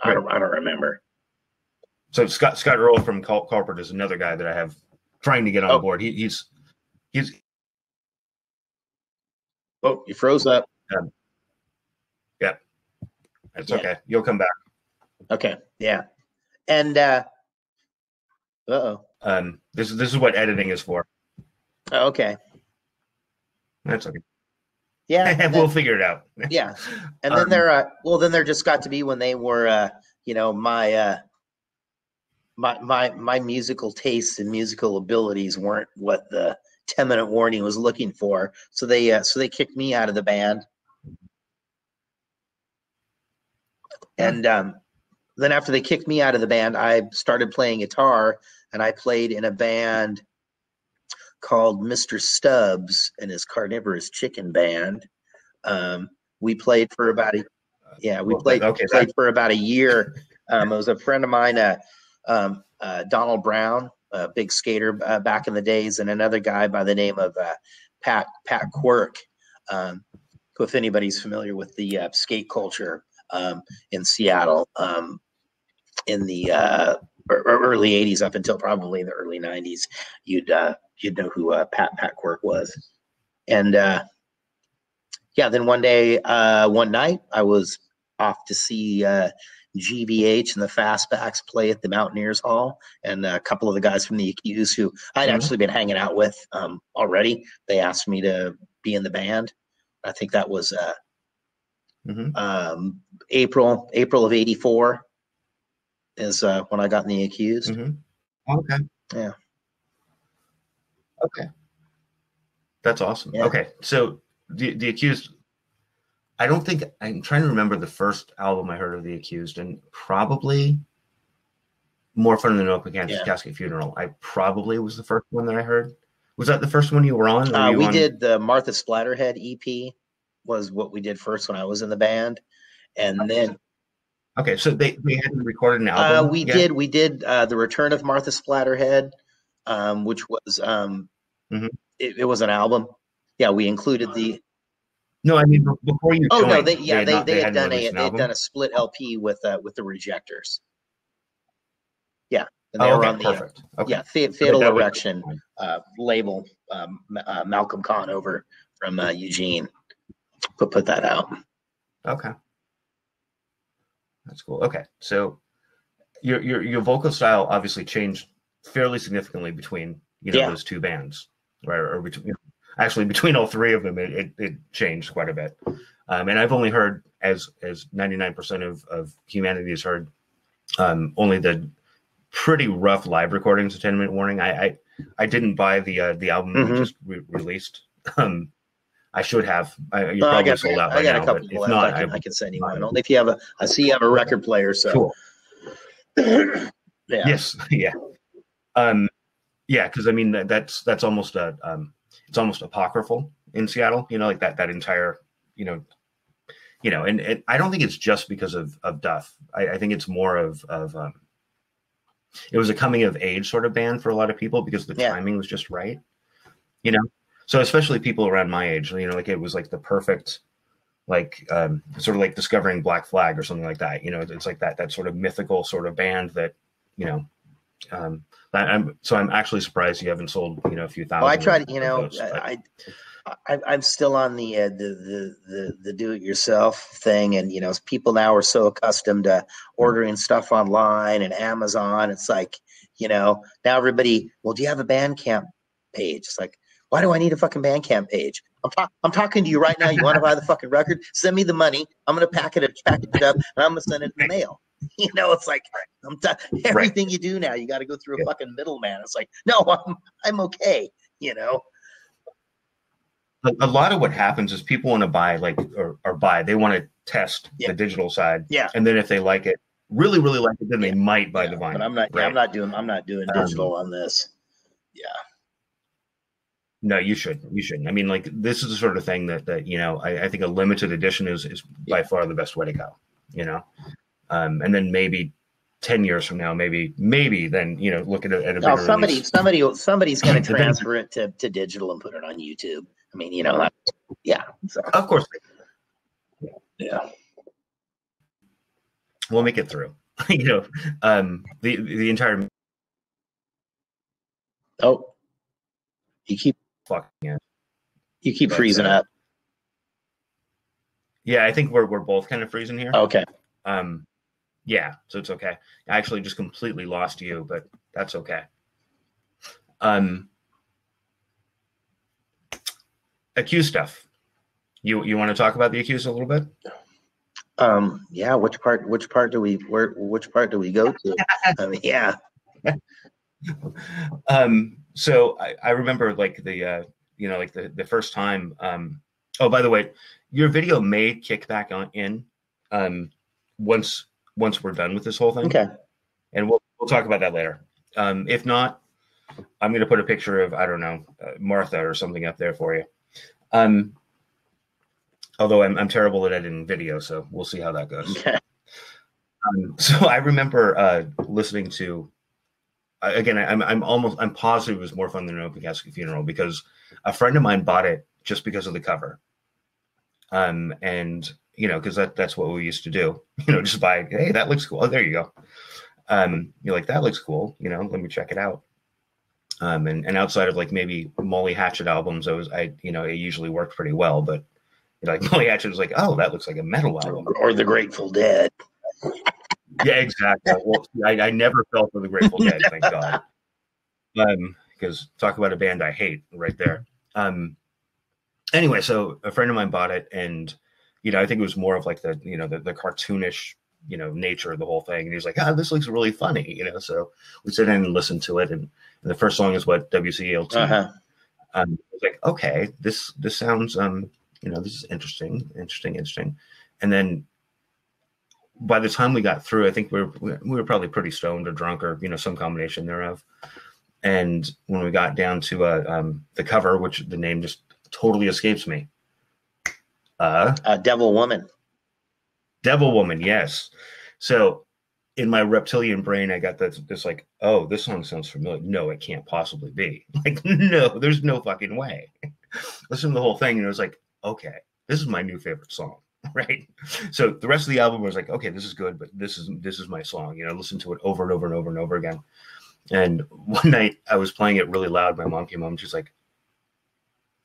I don't I don't remember. So Scott Scott Earl from Cul- Culprit is another guy that I have trying to get on Oh. board. He, he's he's Oh, you froze up. It's Yeah. okay. You'll come back. Okay, yeah, and uh, uh oh, Um, this is this is what editing is for. okay, That's okay. yeah, and we'll then- figure it out. yeah, and then Um, there, uh, well, then there just got to be when they were, uh, you know, my, uh, my, my, my musical tastes and musical abilities weren't what the ten minute warning was looking for. So they, uh, so they kicked me out of the band. And um, then after they kicked me out of the band, I started playing guitar, and I played in a band called Mr. Stubbs and his Carnivorous Chicken Band. Um, we played for about a yeah, we played okay, played for about a year. Um, it was a friend of mine, uh, um, uh, Donald Brown, a big skater uh, back in the days, and another guy by the name of uh, Pat Pat Quirk. Um, who, if anybody's familiar with the uh, skate culture um, in Seattle, um, in the uh, ear- ear- early '80s up until probably the early '90s, you'd uh, you'd know who uh, Pat Pat Quirk was, and uh, yeah, then one day, uh, one night, I was off to see uh, GBH and the Fastbacks play at the Mountaineers Hall, and a couple of the guys from the Accused who I'd Mhm. actually been hanging out with um, already. They asked me to be in the band. I think that was uh, Mhm. um, April April of '84 is uh, when I got in the Accused. Mhm. Okay. Yeah. Okay. That's awesome. Yeah. Okay. So the the accused I don't think I'm trying to remember the first album I heard of the accused and probably more fun than an open cas- Yeah. casket funeral. I probably was the first one that I heard. Was that the first one you were on? Or Uh, you we on- did the Martha Splatterhead EP was what we did first when I was in the band, and then Okay, so they, they hadn't recorded an Uh, album. we yet? did. We did uh, the Return of Martha Splatterhead, um, which was um, Mhm. it, it was an album. Yeah, we included the. No, I mean before you. Oh no, they yeah they not- they, had done a they had done a split LP with uh, with the Rejectors. Yeah, and they Oh, were okay, on the uh, perfect. Okay. yeah Fa- Fatal Erection uh, label. Um, uh, Malcolm Conover from uh, Eugene put put that out. Okay. That's cool. Okay. So your your your vocal style obviously changed fairly significantly between you know Yeah. those two bands, right? Or between actually between all three of them, it, it, it changed quite a bit. Um, and I've only heard as as ninety nine percent of of humanity has heard um, only the pretty rough live recordings of Ten Minute Warning. I I, I didn't buy the uh, the album Mhm. we just re- released. Um, I should have. I, you're Uh, I got, sold out I by got now, a couple if left. not, I, can, I, I can send you one. Only if you have a. I see you have a record player, so cool. yeah. Yes, yeah, um, yeah. Because I mean, that, that's that's almost a um, it's almost apocryphal in Seattle. You know, like that that entire you know you know, and, and I don't think it's just because of of Duff. I, I think it's more of of um, it was a coming of age sort of band for a lot of people because the Yeah. timing was just right. You know, so especially people around my age, you know, like it was like the perfect, like um, sort of like discovering Black Flag or something like that. You know, it's like that that sort of mythical sort of band that you know. Um, I'm so I'm actually surprised you haven't sold you know a few thousand. Well, I tried, you know, those, I, I, I, I'm still on the, uh, the, the, the, the do-it-yourself thing, and you know, people now are so accustomed to ordering stuff online and Amazon. It's like, you know, now everybody, well, do you have a Bandcamp page? It's like, why do I need a fucking Bandcamp page? I'm, ta- I'm talking to you right now. You want to buy the fucking record? Send me the money. I'm gonna pack it, package it up, and I'm gonna send it in the mail. You know, it's like I'm t- everything you do now. You got to go through a Yeah. fucking middleman. It's like, no, I'm I'm okay. You know. a, lot of what happens is people want to buy like or, or buy they want to test Yeah. the digital side Yeah. and then if they like it really really like it then Yeah. they might buy Yeah, the vinyl But I'm not. yeah, right? I'm not doing. I'm not doing Um, digital on this. Yeah. No you shouldn't you shouldn't i mean like this is the sort of thing that that you know i, I think a limited edition is is by far the best way to go you know um and then maybe 10 years from now maybe maybe then you know look at a, at a No, somebody, release. somebody, somebody's going to transfer it to, to digital and put it on YouTube. I mean, you know, that, yeah. So, of course yeah. we'll make it through you know um the the entire Oh, you keep fucking yeah. you keep But, freezing uh, up. yeah i think we're, we're both kind of freezing here Okay. Um, yeah, so it's okay. I actually just completely lost you, but that's okay. Um, accused stuff. You you want to talk about the accused a little bit? Um. Yeah. Which part? Which part do we? Where? Which part do we go to? I mean, yeah. Um, so I, I remember like the uh, you know like the the first time. Um, oh, by the way, your video may kick back on in um, once once we're done with this whole thing. Okay. and we'll we'll talk about that later. Um, if not, I'm going to put a picture of I don't know uh, Martha or something up there for you. Um, although I'm I'm terrible at editing video, so we'll see how that goes. Okay. Um, so I remember uh, listening to again. I'm I'm almost I'm positive it was more fun than an open casket funeral because a friend of mine bought it just because of the cover. Um, and you know, because that that's what we used to do. You know, just buy. Hey, that looks cool. Oh, there you go. Um, you're like that looks cool. You know, let me check it out. Um, and and outside of like maybe Molly Hatchet albums, I was I you know it usually worked pretty well, but like Molly Hatchet was like, oh, that looks like a metal album. Or the Grateful Dead. Yeah, exactly. Well, I, I never fell for the Grateful Dead, thank God. Um, because talk about a band I hate right there. Um, anyway, so a friend of mine bought it, and you know, I think it was more of like the you know the, the cartoonish you know nature of the whole thing. And he was like, "Ah, this looks really funny," you know. So we sit in and listen to it, and, and the first song is what WCLT. Uh-huh. Um, I was like, okay, this this sounds um, you know, this is interesting, interesting, interesting. And then by the time we got through, I think we were we were probably pretty stoned or drunk or you know some combination thereof. And when we got down to uh, um, the cover, which the name just totally escapes me, uh, Uh, Devil Woman. Devil Woman, yes. So in my reptilian brain, I got this, this like, oh, this song sounds familiar. No, it can't possibly be. Like, no, there's no fucking way. Listen to the whole thing, and it was like, okay, this is my new favorite song, right? So the rest of the album was like, okay, this is good, but this is this is my song. You know, listen to it over and over and over and over again. And one night I was playing it really loud. My mom came home. She's like,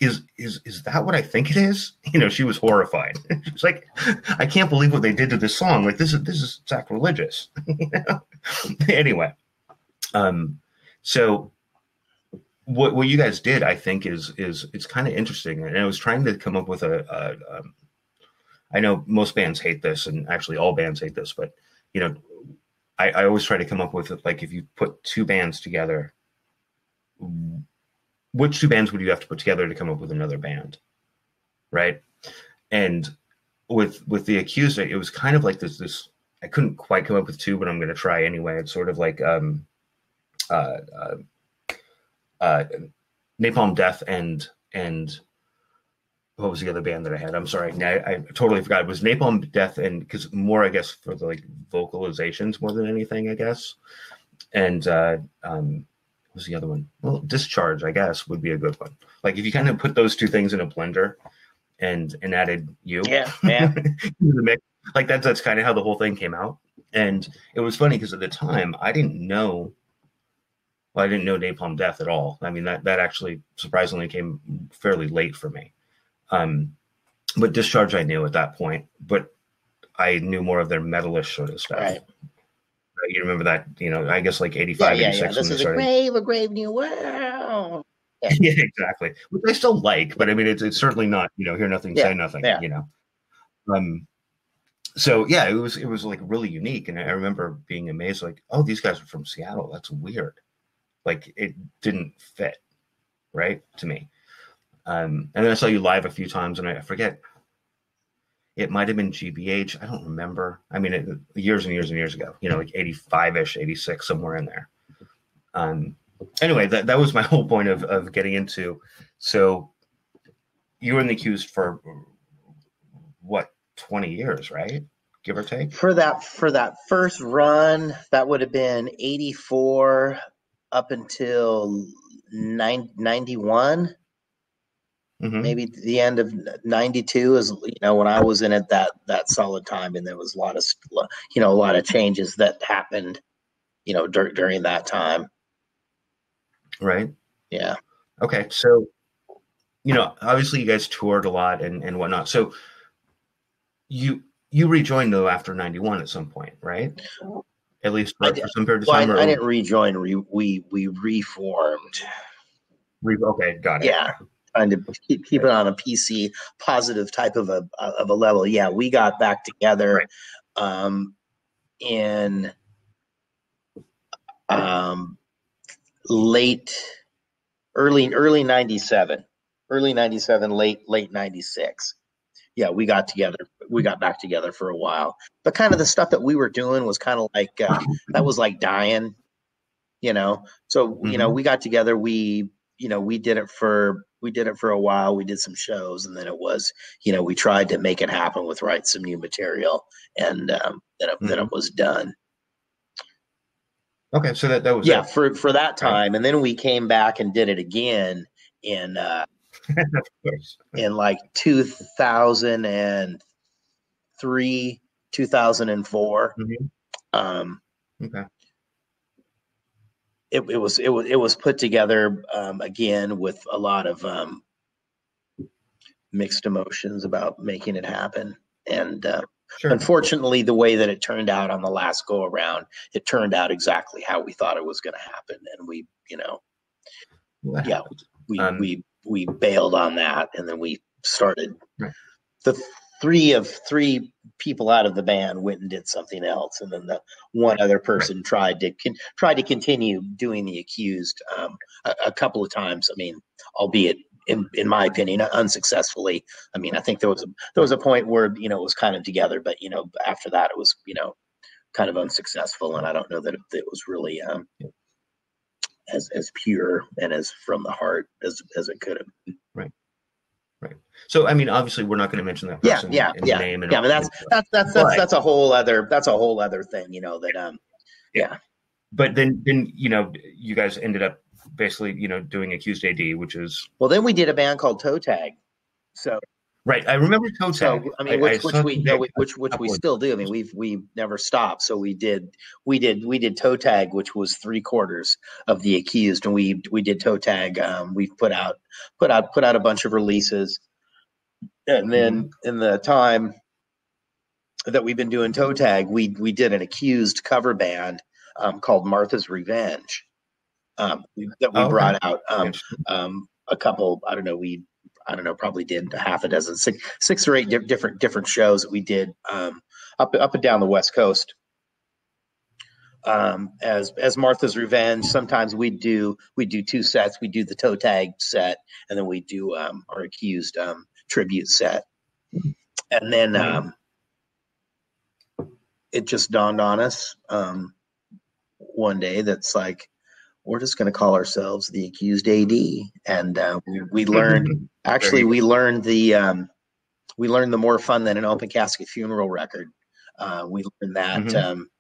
is is is that what I think it is? You know, she was horrified. She's like, I can't believe what they did to this song. Like this is this is sacrilegious. Anyway, um, so what what you guys did, I think, is is it's kind of interesting. And I was trying to come up with a, a um, I know most bands hate this, and actually all bands hate this, but you know, I, I always try to come up with like if you put two bands together, which two bands would you have to put together to come up with another band, right? And with with the accused, it was kind of like this this. I couldn't quite come up with two, but I'm going to try anyway. It's sort of like um, uh, uh, uh, Napalm Death and and what was the other band that I had? I'm sorry, I, I totally forgot. It was Napalm Death, and because more, I guess, for the like vocalizations more than anything, I guess. And uh, um, what was the other one? Well, Discharge, I guess, would be a good one. Like if you kind of put those two things in a blender and and added you, Yeah, yeah. the mix, like that's that's kind of how the whole thing came out. And it was funny because at the time I didn't know. Well, I didn't know Napalm Death at all. I mean that that actually surprisingly came fairly late for me. Um, but Discharge I knew at that point, but I knew more of their metalish sort of stuff. Right. You remember that, you know, I guess like Yeah, 85, yeah, 86 yeah. This is a grave, a grave new world. yeah, exactly. Which I still like, but I mean, it's, it's certainly not, you know, hear nothing, Yeah, say nothing, yeah. you know. Um, so yeah, it was it was like really unique, and I remember being amazed, like, oh, these guys are from Seattle. That's weird. Like it didn't fit, right, to me. Um, and then I saw you live a few times, and I forget. It might have been GBH. I don't remember. I mean, it, years and years and years ago. You know, like eighty-five ish, eighty-six, somewhere in there. Um, anyway, that, that was my whole point of, of getting into. So you were in the accused for what, 20 years, right? Give or take? For that for that first run, that would have been 84 up until nine, 91. Mhm. maybe the end of 92 is you know when i was in it that that solid time and there was a lot of you know a lot of changes that happened you know dur- during that time Right. yeah Okay. So, you know, obviously you guys toured a lot and, and whatnot. So you, you rejoined though after 91 at some point, right? At least for, for some period of well, time. I, or- I didn't rejoin re, we we reformed re- okay. Got it. yeah trying to keep, keep it on a pc positive type of a of a level. Yeah we got back together Right. um in um late early early 97 early 97 late late 96 yeah we got together we got back together for a while. But kind of the stuff that we were doing was kind of like uh, that was like dying you know? So you know we got together we you know we did it for we did it for a while we did some shows and then it was you know we tried to make it happen with write some new material and um, then, it, then it was done Okay. So that, that was yeah for for that time and then we came back and did it again in uh in like 2003 2004 Mhm. um Okay. It, it was it was it was put together um, again with a lot of um, mixed emotions about making it happen and uh, Sure. unfortunately the way that it turned out on the last go around it turned out exactly how we thought it was going to happen and we you know Well, yeah. we Um, we we bailed on that and then we started Right. the three of three people out of the band went and did something else and then the one other person tried to con- tried to continue doing the accused um, a, a couple of times. I mean albeit in, in my opinion unsuccessfully. I mean i think there was a there was a point where you know it was kind of together but you know after that it was you know kind of unsuccessful and i don't know that it, it was really um as as pure and as from the heart as as it could have So, I mean, obviously, we're not going to mention that Yeah, person yeah, in yeah, name. And yeah but that's that's that's that's, But- that's a whole other that's a whole other thing you know that um yeah. but then, then you know, you guys ended up basically, you know, doing Accused AD, which is well then we did a band called toe tag so right. I remember Toe so Tag. i mean which, saw which we which which, which we still do i mean we've we never stopped so we did we did we did toe tag which was three quarters of the accused and we we did toe tag um we've put out put out put out a bunch of releases and then in the time that we've been doing toe tag we we did an accused cover band um, called martha's revenge um, that we Oh, brought out um, um, a couple i don't know we i don't know probably did a half a dozen six, six or eight di- different different shows that we did um, up up and down the west coast um, as as martha's revenge sometimes we do we do two sets we do the toe tag set and then we do um, our accused um, tribute set and then Mhm. um, it just dawned on us um, one day that's like we're just going to call ourselves the accused AD. And uh, we, we learned, actually, we learned the, um, we learned the more fun than an open casket funeral record. Uh, we learned that, Mhm. um,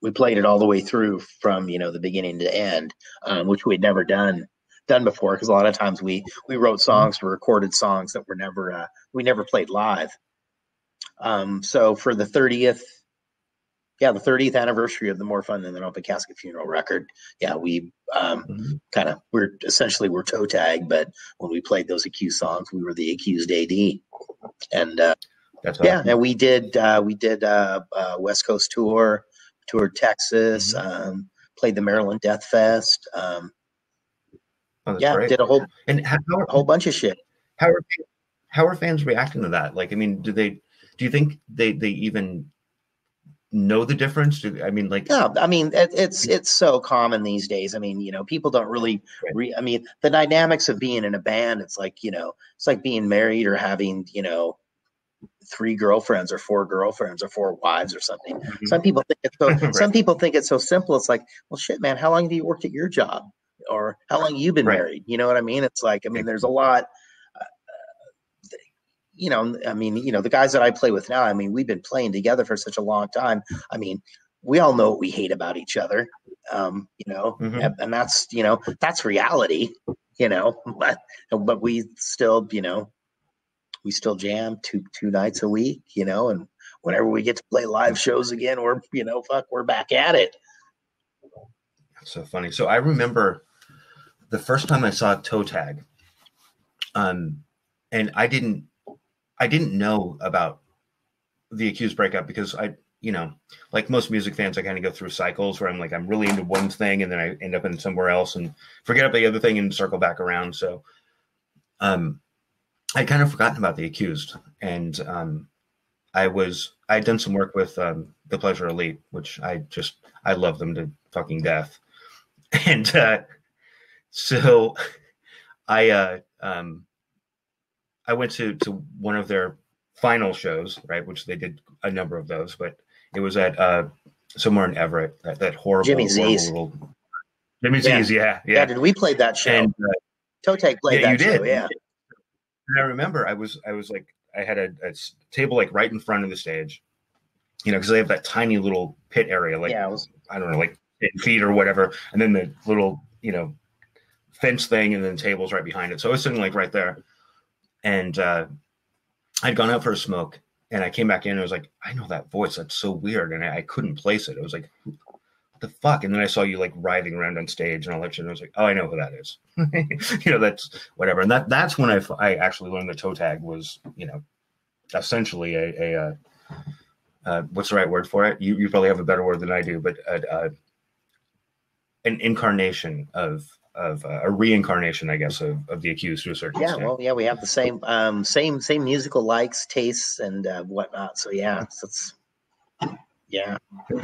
we played it all the way through from, you know, the beginning to end, um, which we had never done, done before. Cause a lot of times we, we wrote songs or recorded songs that were never, uh, we never played live. Um, so for the 30th, yeah, the 30th anniversary of the More Fun Than an Open Casket Funeral record. Yeah, we um, Mhm. kind of we're essentially we're toe tag, but when we played those accused songs, we were the accused AD. And uh, That's yeah, awesome. and we did uh, we did uh, uh, West Coast tour, toured Texas, um, played the Maryland Death Fest. Um, Oh, yeah, great. did a whole And how, how, a whole bunch of shit. how are how are fans reacting to that? Like, I mean, do they do you think they they even know the difference? Do, I mean, like, Yeah, I mean it, it's it's so common these days. I mean, you know, people don't really. Re, I mean, the dynamics of being in a band. It's like you know, it's like being married or having you know, three girlfriends or four girlfriends or four wives or something. Mhm. Some people think it's so. Right. Some people think it's so simple. It's like, well, shit, man. How long have you worked at your job, or how long you been Right. married? You know what I mean? It's like, I mean, there's a lot. You know, I mean, you know, the guys that I play with now. I mean, we've been playing together for such a long time. I mean, we all know what we hate about each other. Um, you know, Mhm. and, that's you know that's reality. You know, but but we still you know we still jam two two nights a week. You know, and whenever we get to play live shows again, we're you know fuck we're back at it. so funny. So I remember the first time I saw Toe Tag, um, and I didn't, I didn't know about the accused breakup because I, you know, like most music fans, I kind of go through cycles where I'm like, I'm really into one thing, and then I end up in somewhere else and forget about the other thing and circle back around. So, um, I'd kind of forgotten about the accused, and um, I was I had done some work with um, the Pleasure Elite, which I just I love them to fucking death, and uh, so I uh, um, I went to to one of their final shows, right, which they did a number of those, but it was at uh, somewhere in Everett, that, that horrible, Jimmy horrible Z's. little Jimmy Yeah. Z's, yeah, Yeah, yeah, did we played that show? and uh, Toe played yeah, that you show. did. Yeah, And I remember I was I was like I had a table like right in front of the stage, you know, because they have that tiny little pit area, like yeah, was I don't know, like feet or whatever, and then the little you know fence thing, and then tables right behind it. So I was sitting like right there, and uh, I'd gone out for a smoke, and I came back in, and I was like, I know that voice. That's so weird, and I, I couldn't place it. I was like. What the fuck? And then I saw you like writhing around on stage and all that shit. And I was like, oh, I know who that is. you know, that's whatever. And that that's when I, I actually learned the toe tag was, you know, essentially a, a uh, uh, what's the right word for it? You, you probably have a better word than I do, but uh, uh, an incarnation of of uh, a reincarnation, I guess, of, of the accused to a certain yeah. extent. Well, yeah, we have the same um same same musical likes, tastes, and uh, whatnot. So yeah, so it's yeah. a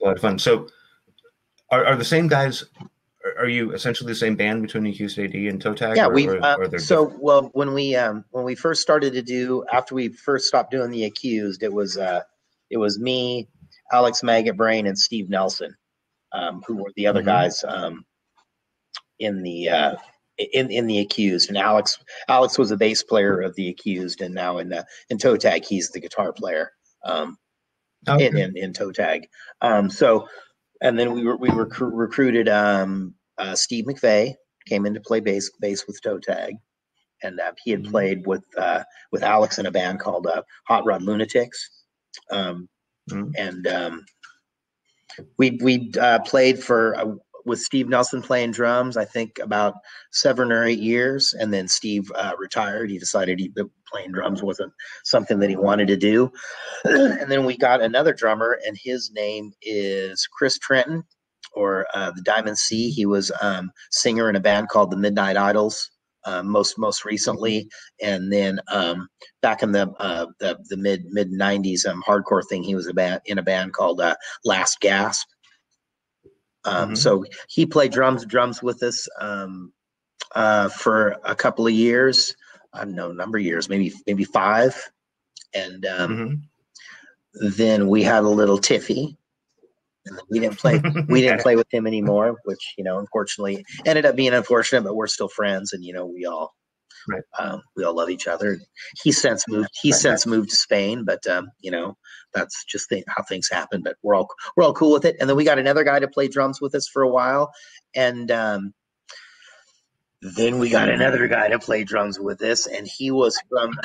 lot of fun. So, are, are the same guys? Are, you essentially the same band between the accused AD and toe tag? Yeah, or, we uh, or so well when we um when we first started to do after we first stopped doing the accused, it was uh it was me, Alex Maggot Brain, and Steve Nelson, um, who were the other Mhm. guys um in the uh in in the accused, and Alex Alex was a bass player of the accused, and now in the in toe tag he's the guitar player. Um, Okay. in, in in toe tag. Um, so, and then we were we were recru- recruited um, uh, Steve McVeigh came in to play bass bass with toe tag, and uh, he had Mhm. played with uh, with Alex in a band called uh, Hot Rod Lunatics, um, Mhm. and um, we we uh, played for. With Steve Nelson playing drums, I think about seven or eight years, and then Steve uh, retired. He decided he, playing drums wasn't something that he wanted to do, and then we got another drummer, and his name is Chris Trenton, or uh, the Diamond C. He was um, singer in a band called the Midnight Idols. Uh, most most recently, and then um, back in the uh, the, the mid mid '90s um, hardcore thing, he was a band in a band called uh, Last Gasp. Um, Mhm. So he played drums drums with us um, uh, for a couple of years. I don't know, number of years, maybe maybe five, and um, Mhm. then we had a little tiffy And we didn't play. We didn't play with him anymore, which you know, unfortunately, ended up being unfortunate. But we're still friends, and you know, we all Right. um, we all love each other. He since moved. He Right. since moved to Spain, but um, you know, that's just the, how things happen. But we're all we're all cool with it. And then we got another guy to play drums with us for a while, and um, then we got another guy to play drums with us, and he was from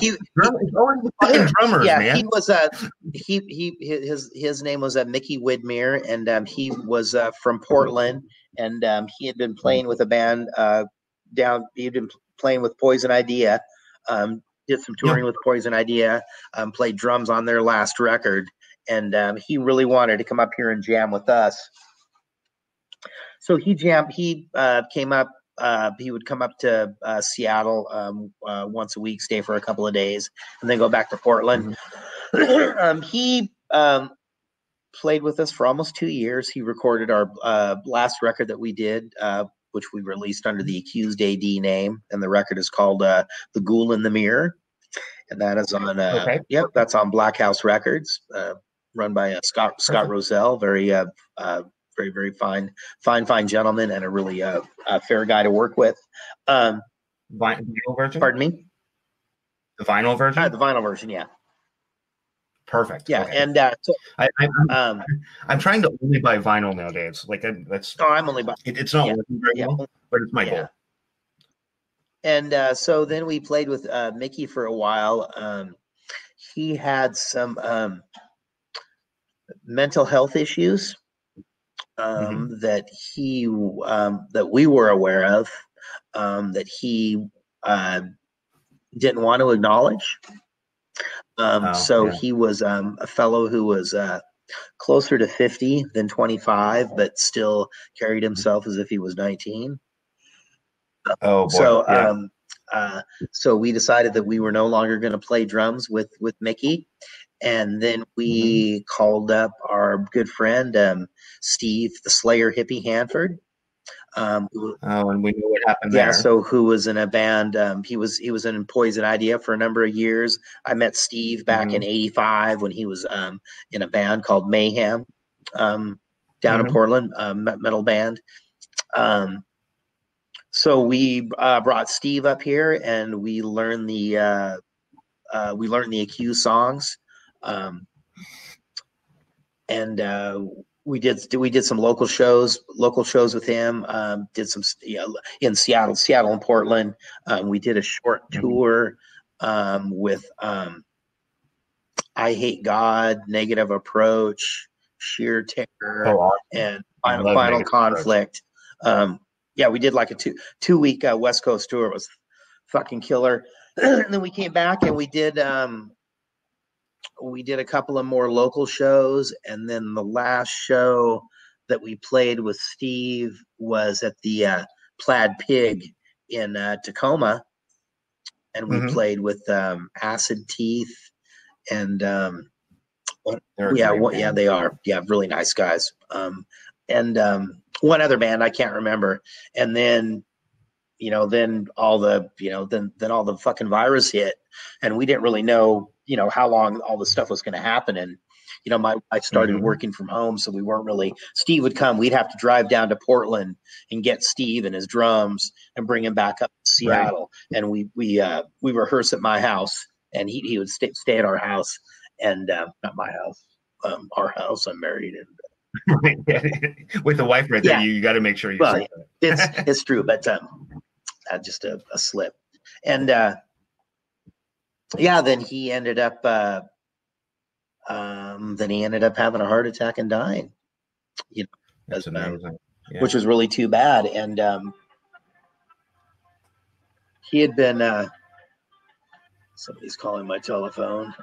he Drum- it's always the fucking drummers, yeah, man. he was uh he he his his name was uh, Mickey Widmere, and um, he was uh, from Portland, and um, he had been playing with a band uh down. He had been playing with Poison Idea, um, did some touring with Poison Idea, um, played drums on their last record, and um, he really wanted to come up here and jam with us. So he jammed. He uh, came up. Uh, he would come up to uh, Seattle um, uh, once a week, stay for a couple of days, and then go back to Portland. um, he um, played with us for almost two years. He recorded our uh, last record that we did, uh, which we released under the Accused AD name, and the record is called uh, "The Ghoul in the Mirror," and that is on. Uh, Okay. Yep, that's on Black House Records, uh, run by uh, Scott Scott. Roselle. Very, uh, uh, very, very fine, fine, fine gentleman, and a really fair guy to work with. Um, vinyl version. pardon me. The vinyl version. The vinyl version, yeah, Perfect. yeah, Okay. and uh, so I, I, I'm, um, I'm trying to only buy vinyl nowadays. Like I, that's oh, I'm only. buying. it, it's not Yeah. working very Yeah, well, but it's my Yeah. goal. and uh, so then we played with uh, Mickey for a while. Um, he had some um, mental health issues um, that he um, that we were aware of um, that he uh, didn't want to acknowledge. Um, Oh, so yeah. he was um, a fellow who was uh, closer to 50 than 25, but still carried himself as if he was 19. Oh boy. So, yeah. um, uh, so we decided that we were no longer going to play drums with with Mickey, and then we Mm-hmm. called up our good friend um, Steve, the Slayer hippie Hanford. Um, who- oh, and we know what happened yeah, there. so who was in a band? Um, he was he was in Poison Idea for a number of years. I met Steve back in '85 when he was um, in a band called Mayhem um, down in Mhm. Portland, me- metal band. Um, so we uh, brought Steve up here and we learned the uh, uh, we learned the accused songs, um, and uh, we did we did some local shows local shows with him. Um, did some yeah, in Seattle, Seattle and Portland. Um, we did a short Mhm. tour um, with um, I Hate God, Negative Approach, Sheer Terror oh, awesome. and final final conflict. Um, yeah, we did like a two two week uh, West Coast tour. It was fucking killer. and then we came back and we did um, we did a couple of more local shows, and then the last show that we played with Steve was at the uh, Plaid Pig in uh, Tacoma, and we Mhm. played with um, Acid Teeth and um, yeah, one, yeah, they are. Yeah, really nice guys. Um, and um, one other band I can't remember. And then, you know, then all the, you know, then then all the fucking virus hit, and we didn't really know, you know, how long all this stuff was going to happen. And you know, my I started Mhm. working from home, so we weren't really. Steve would come. We'd have to drive down to Portland and get Steve and his drums and bring him back up to Seattle. And we we uh, we rehearse at my house, and he he would stay stay at our house, and uh, not my house, um, our house. I'm married, and With the wife right there, you, you got to make sure you. Well, it's it's true, but um, uh, just a, a slip. And uh, yeah, then he ended up. Uh, um, then he ended up having a heart attack and dying, as bad. amazing. Yeah. which was really too bad. And um, he had been. Uh, somebody's calling my telephone,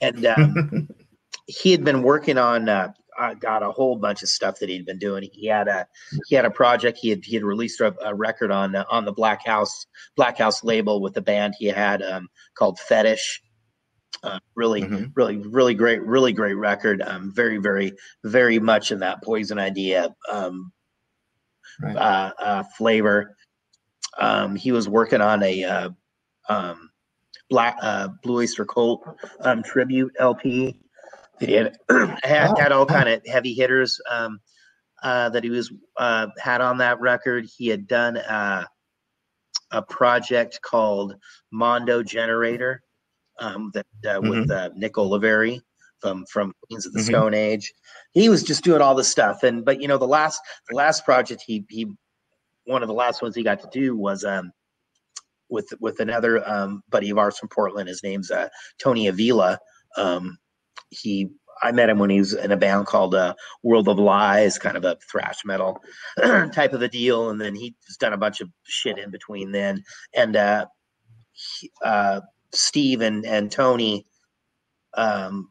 and um, he had been working on uh, uh, got a whole bunch of stuff that he'd been doing. He had a he had a project. He had he had released a, a record on uh, on the Black House Black House label with a band he had um, called Fetish. Uh, really, Mhm. really, really great, really great record. Um, very, very, very much in that Poison idea um, Right. uh, uh, flavor. Um, he was working on a uh, um, black uh, Blue Oyster Cult um, tribute LP He had had, had all oh. kind of heavy hitters um, uh, that he was uh, had on that record. He had done uh, a project called Mondo Generator um, that uh, with uh, Nick Oliveri from from Queens of the Mhm. Stone Age. He was just doing all this stuff, and but you know the last the last project he he one of the last ones he got to do was um with with another um buddy of ours from Portland. His name's uh, Tony Avila. Um, he I met him when he was in a band called uh, World of Lies, kind of a thrash metal type of a deal, and then he's done a bunch of shit in between then. And uh, he, uh, Steve and and Tony um,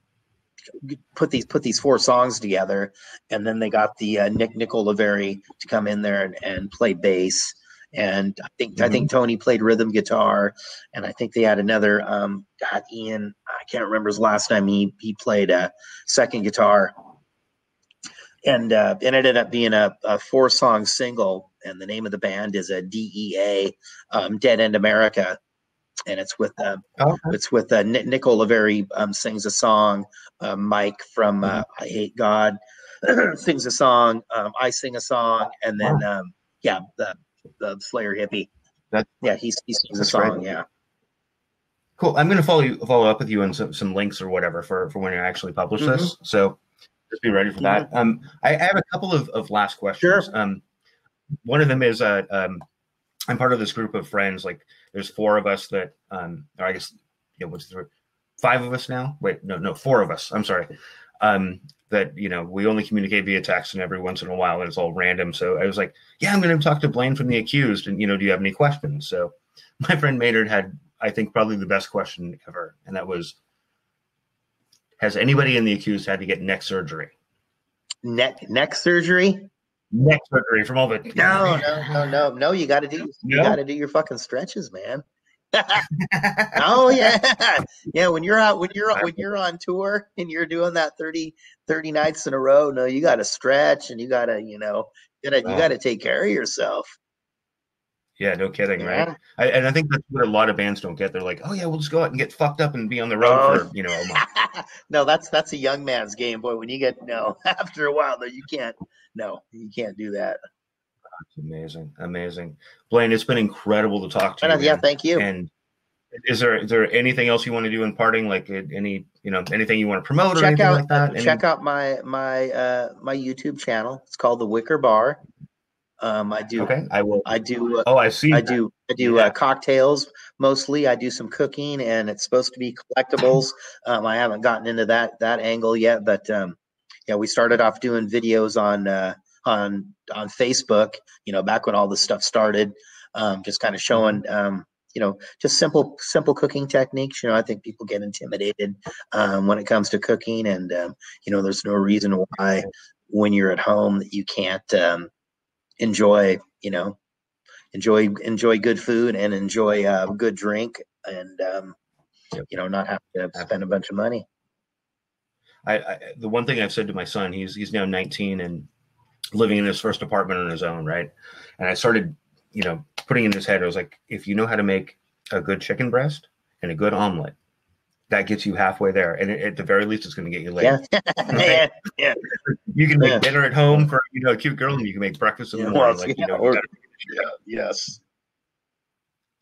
put these put these four songs together, and then they got the uh, Nick Oliveri to come in there and, and play bass. And I think I think Tony played rhythm guitar, and I think they had another um, God Ian. I can't remember his last name. He he played a second guitar, and uh, it ended up being a, a four song single. And the name of the band is a DEA, um, Dead End America, and it's with uh, Oh, it's with uh, Nick, Nick Oliveri um, sings a song. Uh, Mike from uh, I Hate God sings a song. Um, I sing a song, and then um, yeah, the the Slayer hippie. That- yeah, he, he sings a that's song. great. Yeah, Cool. I'm going to follow you, follow up with you on some, some links or whatever for, for when you actually publish Mm-hmm. this. So just be ready for that. Um, I, I have a couple of, of last questions. Sure. Um, one of them is uh, um, I'm part of this group of friends. Like there's four of us that, um, or I guess, yeah, what's the five of us now? Wait, no, no, four of us. I'm sorry. Um, that you know we only communicate via text and every once in a while and it's all random. So I was like, yeah, I'm going to talk to Blaine from the accused, and you know, do you have any questions? So my friend Maynard had, I think, probably the best question ever, and that was, has anybody in the accused had to get neck surgery? neck neck surgery. Neck surgery from all the No, no, no, no, no. You got to do you No? got to do your fucking stretches, man. oh yeah yeah when you're out when you're when you're on tour and you're doing that 30 30 nights in a row no you got to stretch and you got to you know you got to you got to take care of yourself Yeah, no kidding, right? I, and I think that's what a lot of bands don't get. They're like, oh yeah, we'll just go out and get fucked up and be on the road Oh. for you know a month. no that's that's a young man's game boy when you get no after a while though you can't no you can't do that amazing, amazing. Blaine, it's been incredible to talk to uh, you. yeah man. thank you And is there is there anything else you want to do in parting? Like uh, any you know anything you want to promote or check anything out like that? Any- check out my my uh my youtube channel it's called the wicker bar um i do Okay, I will. i do uh, Oh, I see. I that. do I do Yeah. uh, cocktails mostly. I do some cooking, and it's supposed to be collectibles. Um, I haven't gotten into that that angle yet, but um, yeah, we started off doing videos on uh, on on Facebook. You know, back when all this stuff started, um, just kind of showing. Um, you know, just simple, simple cooking techniques. You know, I think people get intimidated um, when it comes to cooking, and um, you know, there's no reason why when you're at home that you can't um, enjoy. You know, enjoy enjoy good food and enjoy uh, good drink and um, you know not have to spend a bunch of money I, I the one thing I've said to my son, he's he's now 19 and living in his first apartment on his own, right? And I started, you know, putting in his head, I was like, if you know how to make a good chicken breast and a good omelet, that gets you halfway there, and it, at the very least, it's going to get you laid. yeah yeah yeah You can make Yeah. dinner at home for you know a cute girl, and you can make breakfast in the Yeah, morning. like, yeah, you know, or- you yeah yes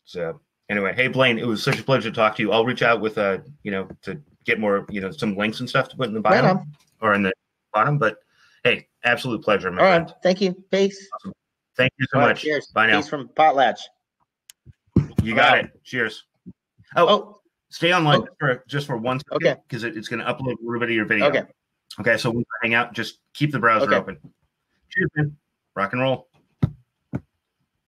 so anyway, hey Blaine, it was such a pleasure to talk to you. I'll reach out with uh, you know, to get more, you know, some links and stuff to put in the bio Right or in the bottom. But hey, absolute pleasure, my all friend. right thank you peace Thank you so All right, much. cheers Bye now. peace from potlatch You got Wow. it. Cheers. Oh, oh stay online oh. for just for one second Okay. because it, it's going to upload a little bit of your video. okay Okay. So when you hang out, just keep the browser Okay. open. Cheers, man. Rock and roll.